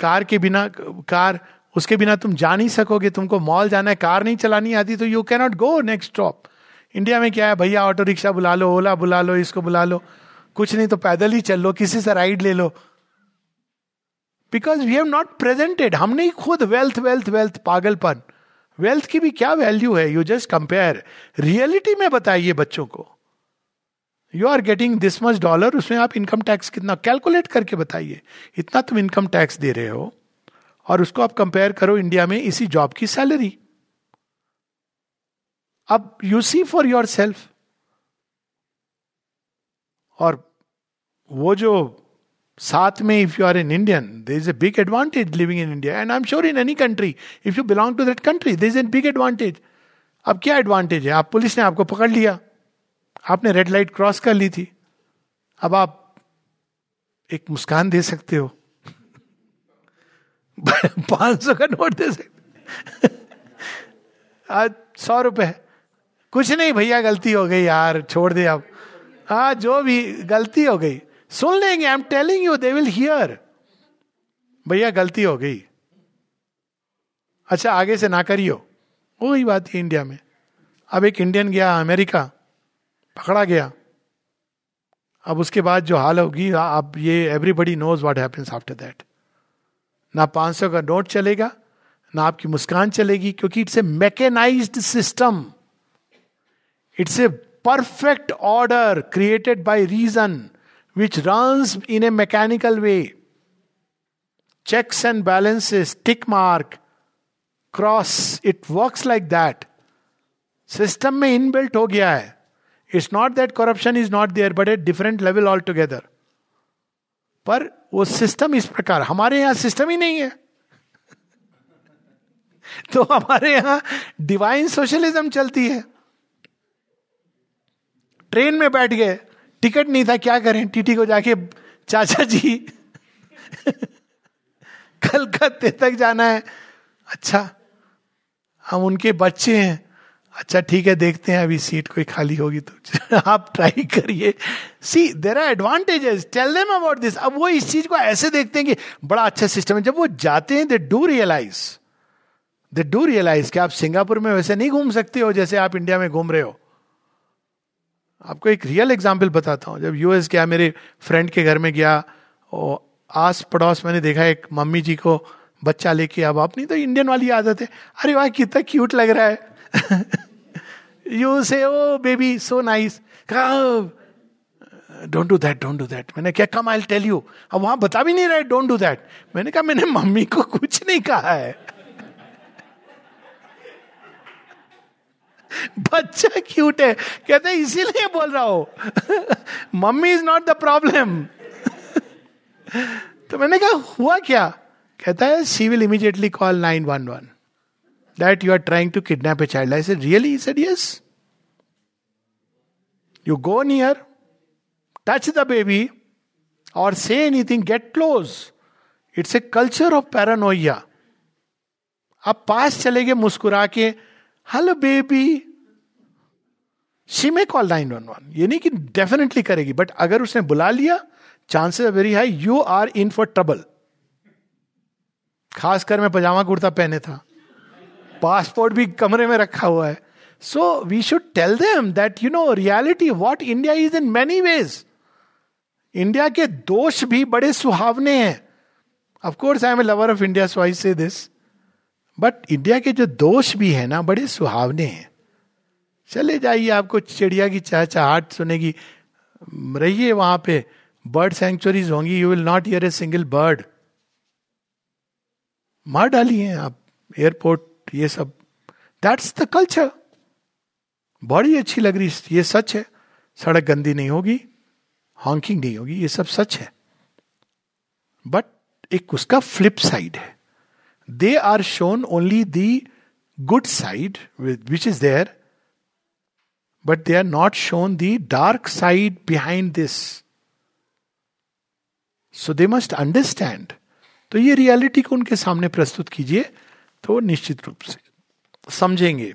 कार के बिना, कार, उसके बिना तुम जा नहीं सकोगे, तुमको मॉल जाना है, कार नहीं चलानी आती तो you cannot go next stop India में क्या है, भैया, ऑटो रिक्शा बुला लो, ओला बुला लो, इसको बुला लो। कुछ नहीं तो पैदल ही चल लो, किसी से राइड ले लो। Because we have not presented हमने ही खुद वेल्थ वेल्थ वेल्थ पागलपन। वेल्थ की भी क्या वैल्यू है यू जस्ट कंपेयर रियलिटी में बताइए बच्चों को। You are getting this much dollar उसमें आप इनकम टैक्स कितना कैलकुलेट करके बताइए। इतना तुम इनकम टैक्स दे रहे हो, और उसको आप कंपेयर करो इंडिया में इसी जॉब की सैलरी अब you see for yourself और वो जो साथ में if you are in Indian there is a big advantage living in India and I am sure in any country if you belong to that country there is a big advantage अब क्या advantage है? आप, police ने आपको पकड़ लिया। आपने red light cross कर ली थी। अब आप एक मुस्कान दे सकते हो। <laughs> पाँच सौ का नोट दे सकते आज सौ रुपए। कुछ नहीं भैया, गलती हो गई यार, छोड़ दे आप हाँ जो भी गलती हो गई। सुन लेंगे I am telling you they will hear भैया, गलती हो गई। अच्छा आगे से ना करियो। वही बात है इंडिया में। अब एक इंडियन गया, अमेरिका। पकड़ा गया। अब उसके बाद जो हाल होगी, आप ये everybody knows what happens after that ना पाँच सौ का नोट चलेगा, ना आपकी मुस्कान चलेगी, क्योंकि it's a mechanise system it's a perfect order created by reason which runs in a mechanical way checks and balances tick mark cross it works like that system में इनबिल्ट हो गया है। It's not that corruption is not there but at different level altogether पर वो system इस प्रकार, हमारे यहाँ सिस्टम ही नहीं है। <laughs> तो हमारे यहाँ डिवाइन सोशलिज्म चलती है। ट्रेन में बैठ गए, टिकट नहीं था, क्या करें? टीटी को जाके चाचा जी, <laughs> कलकत्ते तक जाना है। अच्छा हम उनके बच्चे हैं। अच्छा ठीक है, देखते हैं, अभी सीट कोई खाली होगी तो। <laughs> आप ट्राई करिए। See there are advantages tell them about this अब वो इस चीज़ को ऐसे देखते हैं कि बड़ा अच्छा सिस्टम है। जब वो जाते हैं they do realise they do realise कि आप सिंगापुर में वैसे नहीं घूम सकते हो जैसे आप इंडिया में घूम रहे हो। आपको एक रियल एग्ज़ाम्पल बताता हूँ। जब यूएस गया, मेरे फ्रेंड के घर में गया और आस पड़ोस मैंने देखा एक मम्मी जी को बच्चा लेके। अब अपनी तो इंडियन वाली आदत है। अरे वाह, कितना क्यूट लग रहा है। <laughs> You say oh baby so nice don't do that don't do that मैंने क्या कम आई टेल यू अब वहाँ बता भी नहीं रहे डोंट डू दैट मैंने कहा, मैंने मम्मी को कुछ नहीं कहा है. बच्चा क्यूट है। कहते इसीलिए बोल रहा हो. Mummy is not the problem तो मैंने कहा, हुआ क्या? कहता है she will immediately call nine one one that you are trying to kidnap a child I said really said yes you go near touch the baby और say anything get close it's a culture of paranoia आप पास चले गए मुस्कुरा के hello baby she may call nine one one ये नहीं कि डेफिनेटली करेगी बट अगर उसने बुला लिया chances are very high you are in for trouble खासकर मैं पजामा कुर्ता पहने था। पासपोर्ट भी कमरे में रखा हुआ है। So we should tell them that you know reality what India is in many ways India के दोष भी बड़े सुहावने हैं। Of course I am a lover of India so I say this but India के जो दोष भी है ना, बड़े सुहावने हैं। चले जाइए, आपको चिड़िया की चहचहाट सुनेगी। रहिए वहाँ पे। बर्ड सेंचुरीज होंगी। You will not hear a single bird मार डालिए आप। एयरपोर्ट ये सब। दैट्स द कल्चर बड़ी अच्छी लग रही, ये सच है। सड़क गंदी नहीं होगी हॉकिंग नहीं होगी, ये सब सच है। बट एक उसका फ्लिप साइड है। They are shown only the good side which is there but they are not shown the dark side behind this so they must understand तो ये रियलिटी को उनके सामने प्रस्तुत कीजिए। तो निश्चित रूप से समझेंगे।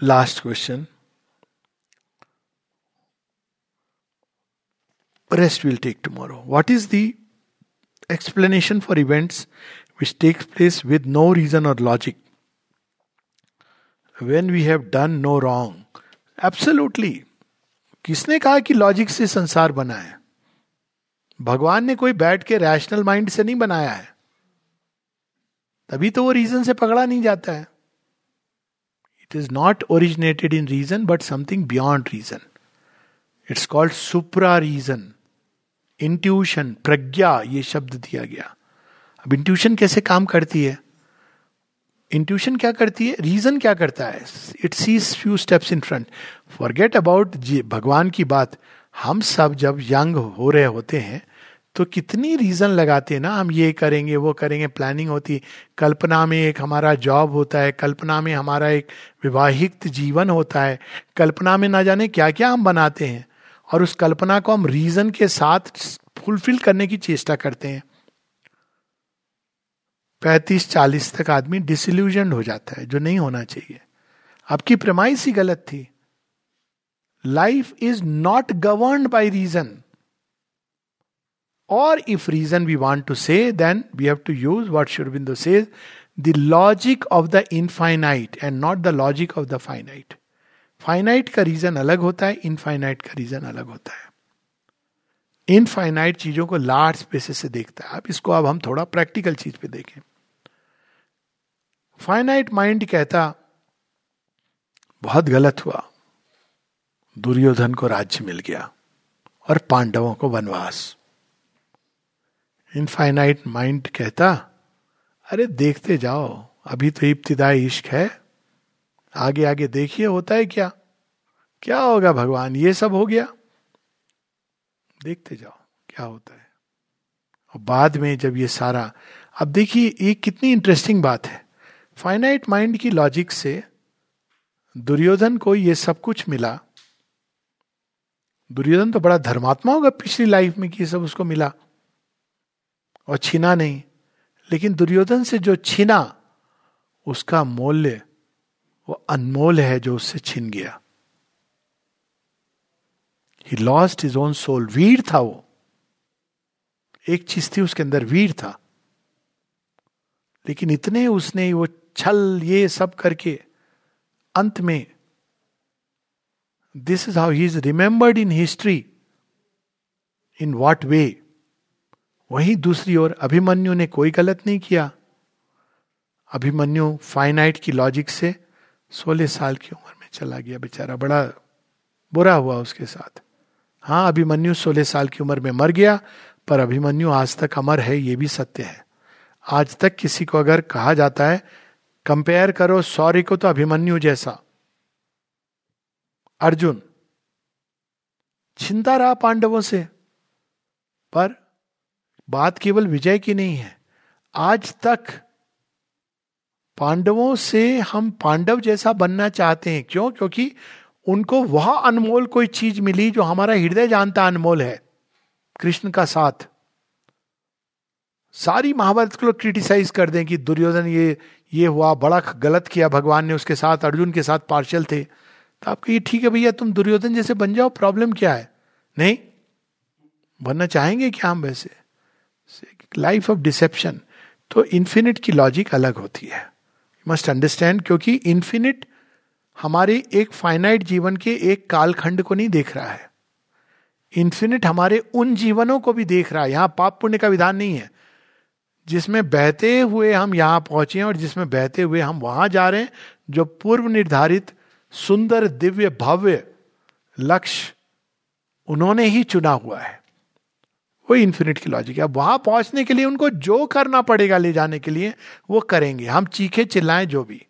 Last question rest will take tomorrow what is the explanation for events which takes place with no reason और logic when we have done no wrong absolutely किसने कहा कि लॉजिक से संसार बना है? भगवान ने कोई बैठ के रैशनल माइंड से नहीं बनाया है। तभी तो वो रीजन से पकड़ा नहीं जाता है। It is not originated in reason but something beyond reason it's called supra reason intuition प्रज्ञा ये शब्द दिया गया। अब इंट्यूशन कैसे काम करती है? इंट्यूशन क्या करती है? रीजन क्या करता है? It sees few steps in front forget about भगवान की बात। हम सब जब यंग हो रहे होते हैं तो कितनी रीजन लगाते हैं ना, हम ये करेंगे, वो करेंगे प्लानिंग होती कल्पना में एक हमारा जॉब होता है, कल्पना में हमारा एक विवाहित जीवन होता है। कल्पना में ना जाने क्या क्या हम बनाते हैं और उस कल्पना को हम रीजन के साथ फुलफिल करने की चेष्टा करते हैं। पैंतीस चालीस तक आदमी डिसल्यूजन हो जाता है, जो नहीं होना चाहिए। आपकी प्रमाइस ही गलत थी। Life is not govern by reason और if reason we want to say then we have to use what Aurobindo say the logic of the infinite and not the logic of the finite finite का reason अलग होता है infinite का reason अलग होता है infinite चीज़ों को लार्ज स्पेसिस से देखता है आप इसको अब हम थोड़ा प्रैक्टिकल चीज़ पे देखें फाइनाइट माइंड कहता बहुत गलत हुआ। दुर्योधन को राज्य मिल गया और पांडवों को वनवास। इनफाइनाइट माइंड कहता, अरे देखते जाओ, अभी तो इब्तदाई इश्क है। आगे आगे देखिए होता है क्या? क्या होगा भगवान? ये सब हो गया। देखते जाओ, क्या होता है। और बाद में जब ये सारा, अब देखिए, ये कितनी इंटरेस्टिंग बात है। फाइनाइट माइंड की लॉजिक से दुर्योधन को ये सब कुछ मिला। दुर्योधन तो बड़ा धर्मात्मा होगा पिछली लाइफ में कि सब उसको मिला। और छीना नहीं। लेकिन दुर्योधन से जो छीना, उसका मूल्य, वो अनमोल है जो उससे छिन गया। He lost his own soul वीर था वो। एक चीज़ थी उसके अंदर, वीर था। लेकिन इतने उसने वो छल, ये सब करके, अंत में this is how he is remembered in history in what way वहीं दूसरी ओर अभिमन्यु ने कोई गलत नहीं किया। अभिमन्यु फाइनाइट की लॉजिक से सोलह साल की उम्र में चला गया। बेचारा बड़ा बुरा हुआ उसके साथ। हाँ अभिमन्यु सोलह साल की उम्र में मर गया, पर अभिमन्यु आज तक अमर है, ये भी सत्य है। आज तक किसी को अगर कहा जाता है, कंपेयर करो सौर्य को तो अभिमन्यु जैसा। अर्जुन चिंता रहा पांडवों से, पर बात केवल विजय की नहीं है। आज तक पांडवों से हम पांडव जैसा बनना चाहते हैं। क्यों? क्योंकि उनको वह अनमोल कोई चीज़ मिली जो हमारा हृदय जानता अनमोल है, कृष्ण का साथ। सारी महाभारत को क्रिटिसाइज कर दें कि दुर्योधन ये ये हुआ, बड़ा गलत किया, भगवान ने उसके साथ, अर्जुन के साथ पार्शल थे। तो आप कहिए ठीक है भैया, तुम दुर्योधन जैसे बन जाओ प्रॉब्लम क्या है? नहीं? बनना चाहेंगे क्या हम वैसे? लाइफ ऑफ़ डिसेप्शन तो इन्फिनिट की लॉजिक अलग होती है। मस्ट अंडरस्टैंड क्योंकि इन्फिनिट हमारे एक फाइनाइट जीवन के एक कालखंड को नहीं देख रहा है। इन्फिनिट हमारे उन जीवनों को भी देख रहा है। यहाँ पाप पुण्य का विधान नहीं है। जिसमें बहते हुए हम यहाँ पहुँचे और जिसमें बहते हुए हम वहाँ जा रहे हैं, जो पूर्व निर्धारित सुंदर, दिव्य, भव्य लक्ष्य उन्होंने ही चुना हुआ है। वो इन्फिनिट की लॉजिक है। वहाँ पहुँचने के लिए उनको जो करना पड़ेगा ले जाने के लिए, वो करेंगे। हम चीखे चिल्लाएँ जो भी।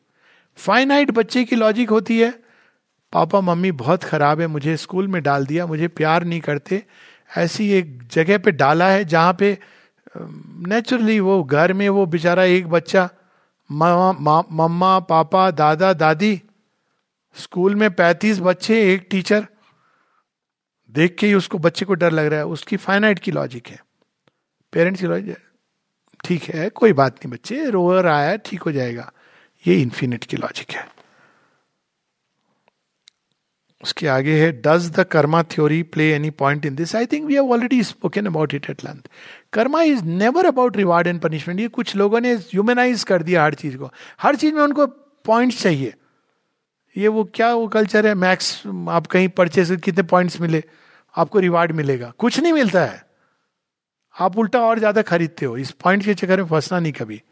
फाइनाइट बच्चे की लॉजिक होती है। पापा, मम्मी बहुत खराब है, मुझे स्कूल में डाल दिया, मुझे प्यार नहीं करते। ऐसी एक जगह पे डाला है जहाँ पे नेचुरली वो घर में वो बेचारा एक बच्चा मम्मा, पापा, दादा, दादी स्कूल में पैंतीस बच्चे, एक टीचर। देख के ही उसको बच्चे को डर लग रहा है। उसकी फाइनाइट की लॉजिक है। पेरेंट्स की लॉजिक ठीक है, कोई बात नहीं बच्चे रो रहा है, ठीक हो जाएगा। ये इन्फिनिट की लॉजिक है। उसके आगे है does the karma theory play any point in this I think we have already spoken about it at length karma is never about reward and punishment ये कुछ लोगों ने ह्यूमेनाइज कर दिया हर चीज़ को। हर चीज़ में उनको पॉइंट चाहिए। ये वो क्या वो कल्चर है? मैक्स आप कहीं परचेस कितने पॉइंट्स मिले? आपको रिवार्ड मिलेगा। कुछ नहीं मिलता है। आप उल्टा और ज़्यादा खरीदते हो। इस पॉइंट के चक्कर में फंसना नहीं कभी।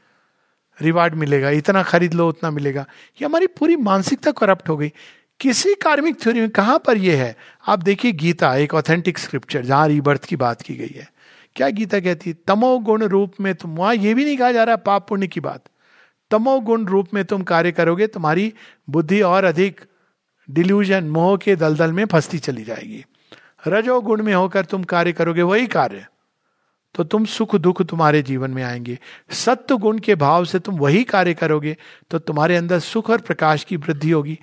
रिवार्ड मिलेगा। इतना खरीद लो, उतना मिलेगा। ये हमारी पूरी मानसिकता करप्ट हो गई। किसी कार्मिक थ्योरी में कहाँ पर यह है? आप देखिए गीता, एक ऑथेंटिक स्क्रिप्चर जहाँ रीबर्थ की बात की गई है। क्या गीता कहती है? तमो गुण रूप में तुम। वहाँ यह भी नहीं कहा जा रहा पाप पुण्य की बात। तमो गुण रूप में तुम कार्य करोगे, तुम्हारी बुद्धि और अधिक डिल्यूजन मोह के दलदल में फंसती चली जाएगी। रजो गुण में होकर तुम कार्य करोगे, वही कार्य। तो तुम सुख दुख तुम्हारे जीवन में आएँगे। सत्य गुण के भाव से तुम वही कार्य करोगे तो तुम्हारे अंदर सुख और प्रकाश की वृद्धि होगी।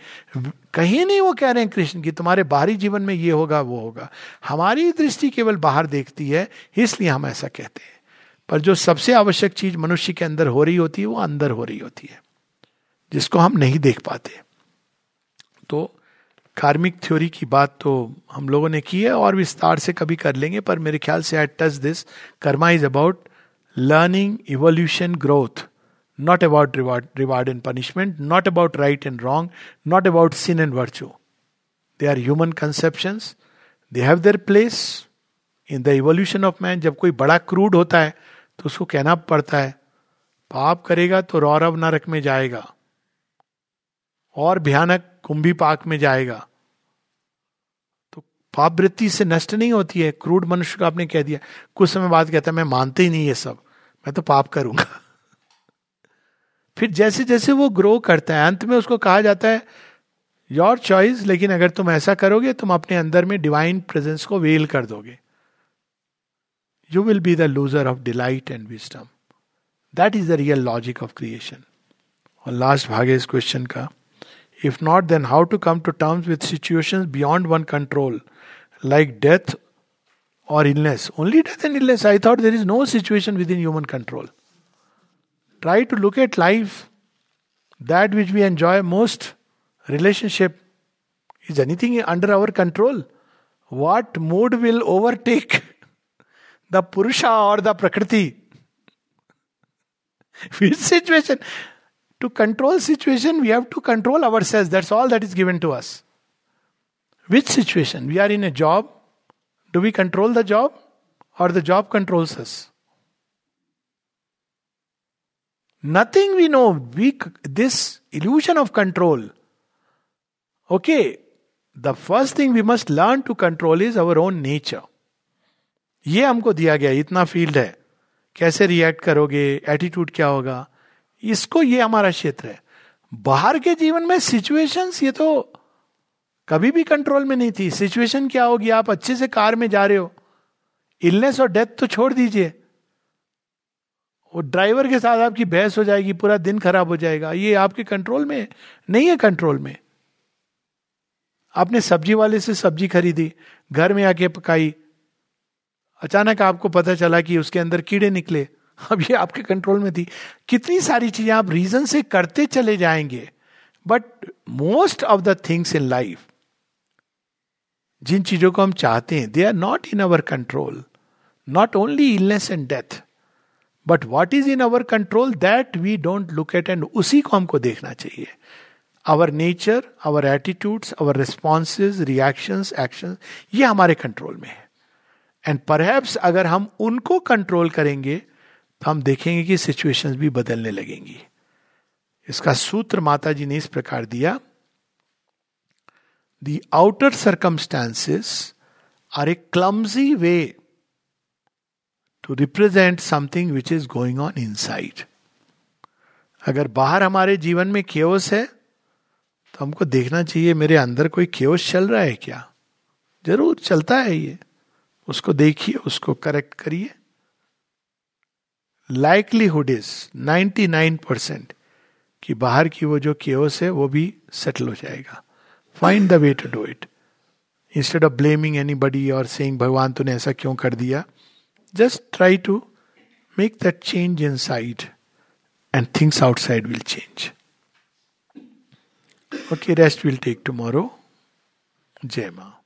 कहीं नहीं वो कह रहे हैं कृष्ण की तुम्हारे बाहरी जीवन में ये होगा, वो होगा। हमारी दृष्टि केवल बाहर देखती है, इसलिए हम ऐसा कहते हैं। पर जो सबसे आवश्यक चीज़ मनुष्य के अंदर हो रही होती है, वो अंदर हो रही होती है, जिसको हम नहीं देख पाते। तो कार्मिक थ्योरी की बात तो हम लोगों ने की है और विस्तार से कभी कर लेंगे, पर मेरे ख्याल से I touch this karma is about learning evolution growth not about reward reward and punishment not about right and wrong not about sin and virtue they are human conception they have their place in the evolution of man जब कोई बड़ा crude होता है तो उसको कहना पड़ता है, पाप करेगा तो रौरव नरक में जाएगा और भयानक कुंभी पाक में जाएगा। तो पाप वृत्ति से नष्ट नहीं होती है क्रूड मनुष्य को आपने कह दिया। कुछ समय बाद कहता है, मैं मानते ही नहीं ये सब, मैं तो पाप करूँगा। <laughs> फिर जैसे जैसे वो ग्रो करता है, अंत में उसको कहा जाता है योर चॉइस लेकिन अगर तुम ऐसा करोगे, तुम अपने अंदर में डिवाइन प्रेजेंस को वेल कर दोगे। You will be the loser of delight and wisdom that is the real logic of creation और लास्ट भाग है इस क्वेश्चन का If not, then how to come to terms with situations beyond one control, like death or illness? Only death and illness. I thought there is no situation within human control. Try to look at life, that which we enjoy most, relationship. Is anything under our control? What mood will overtake the Purusha or the Prakriti. <laughs> Which situation? To control situation, we have to control ourselves. That's all that is given to us. Which situation? We are in a job. Do we control the job? Or the job controls us? Nothing we know. We, this illusion of control. Okay, the first thing we must learn to control is our own nature. ये हमको दिया गया, इतना field है। कैसे react करोगे? Attitude क्या होगा? इसको ये हमारा क्षेत्र है। बाहर के जीवन में सिचुएशंस ये तो कभी भी कंट्रोल में नहीं थी। सिचुएशन क्या होगी? आप अच्छे से कार में जा रहे हो। इलनेस और डेथ तो छोड़ दीजिए। वो ड्राइवर के साथ आपकी बहस हो जाएगी, पूरा दिन खराब हो जाएगा। ये आपके कंट्रोल में नहीं है कंट्रोल में। आपने सब्ज़ी वाले से सब्ज़ी खरीदी, घर में आके पकाई अचानक आपको पता चला कि उसके अंदर कीड़े निकले। अब ये आपके कंट्रोल में थी। कितनी सारी चीज़ें आप रीजन से करते चले जाएँगे। But most of the things in life जिन चीज़ों को हम चाहते हैं they are not in our control not only illness and death but what is in our control that we don't look at and उसी को हमको देखना चाहिए। Our nature our attitudes our responses reactions action ये हमारे control में है। And perhaps अगर हम उनको कंट्रोल करेंगे तो हम देखेंगे कि सिचुएशंस भी बदलने लगेंगी। इसका सूत्र माता जी ने इस प्रकार दिया the outer circumstances are a clumsy way to represent something which is going on inside अगर बाहर हमारे जीवन में केओस है तो हमको देखना चाहिए, मेरे अंदर कोई केओस चल रहा है क्या? ज़रूर, चलता है ये। उसको देखिए, उसको करेक्ट करिए। लाइकलीहुड इज़ 99 परसेंट कि बाहर की वो जो केओस है, वो भी सेटल हो जाएगा। Find the way to do it instead of blaming anybody और सेइंग भगवान, तूने ऐसा क्यों कर दिया? Just try to make that change inside and things outside will change okay rest will take tomorrow जय माँ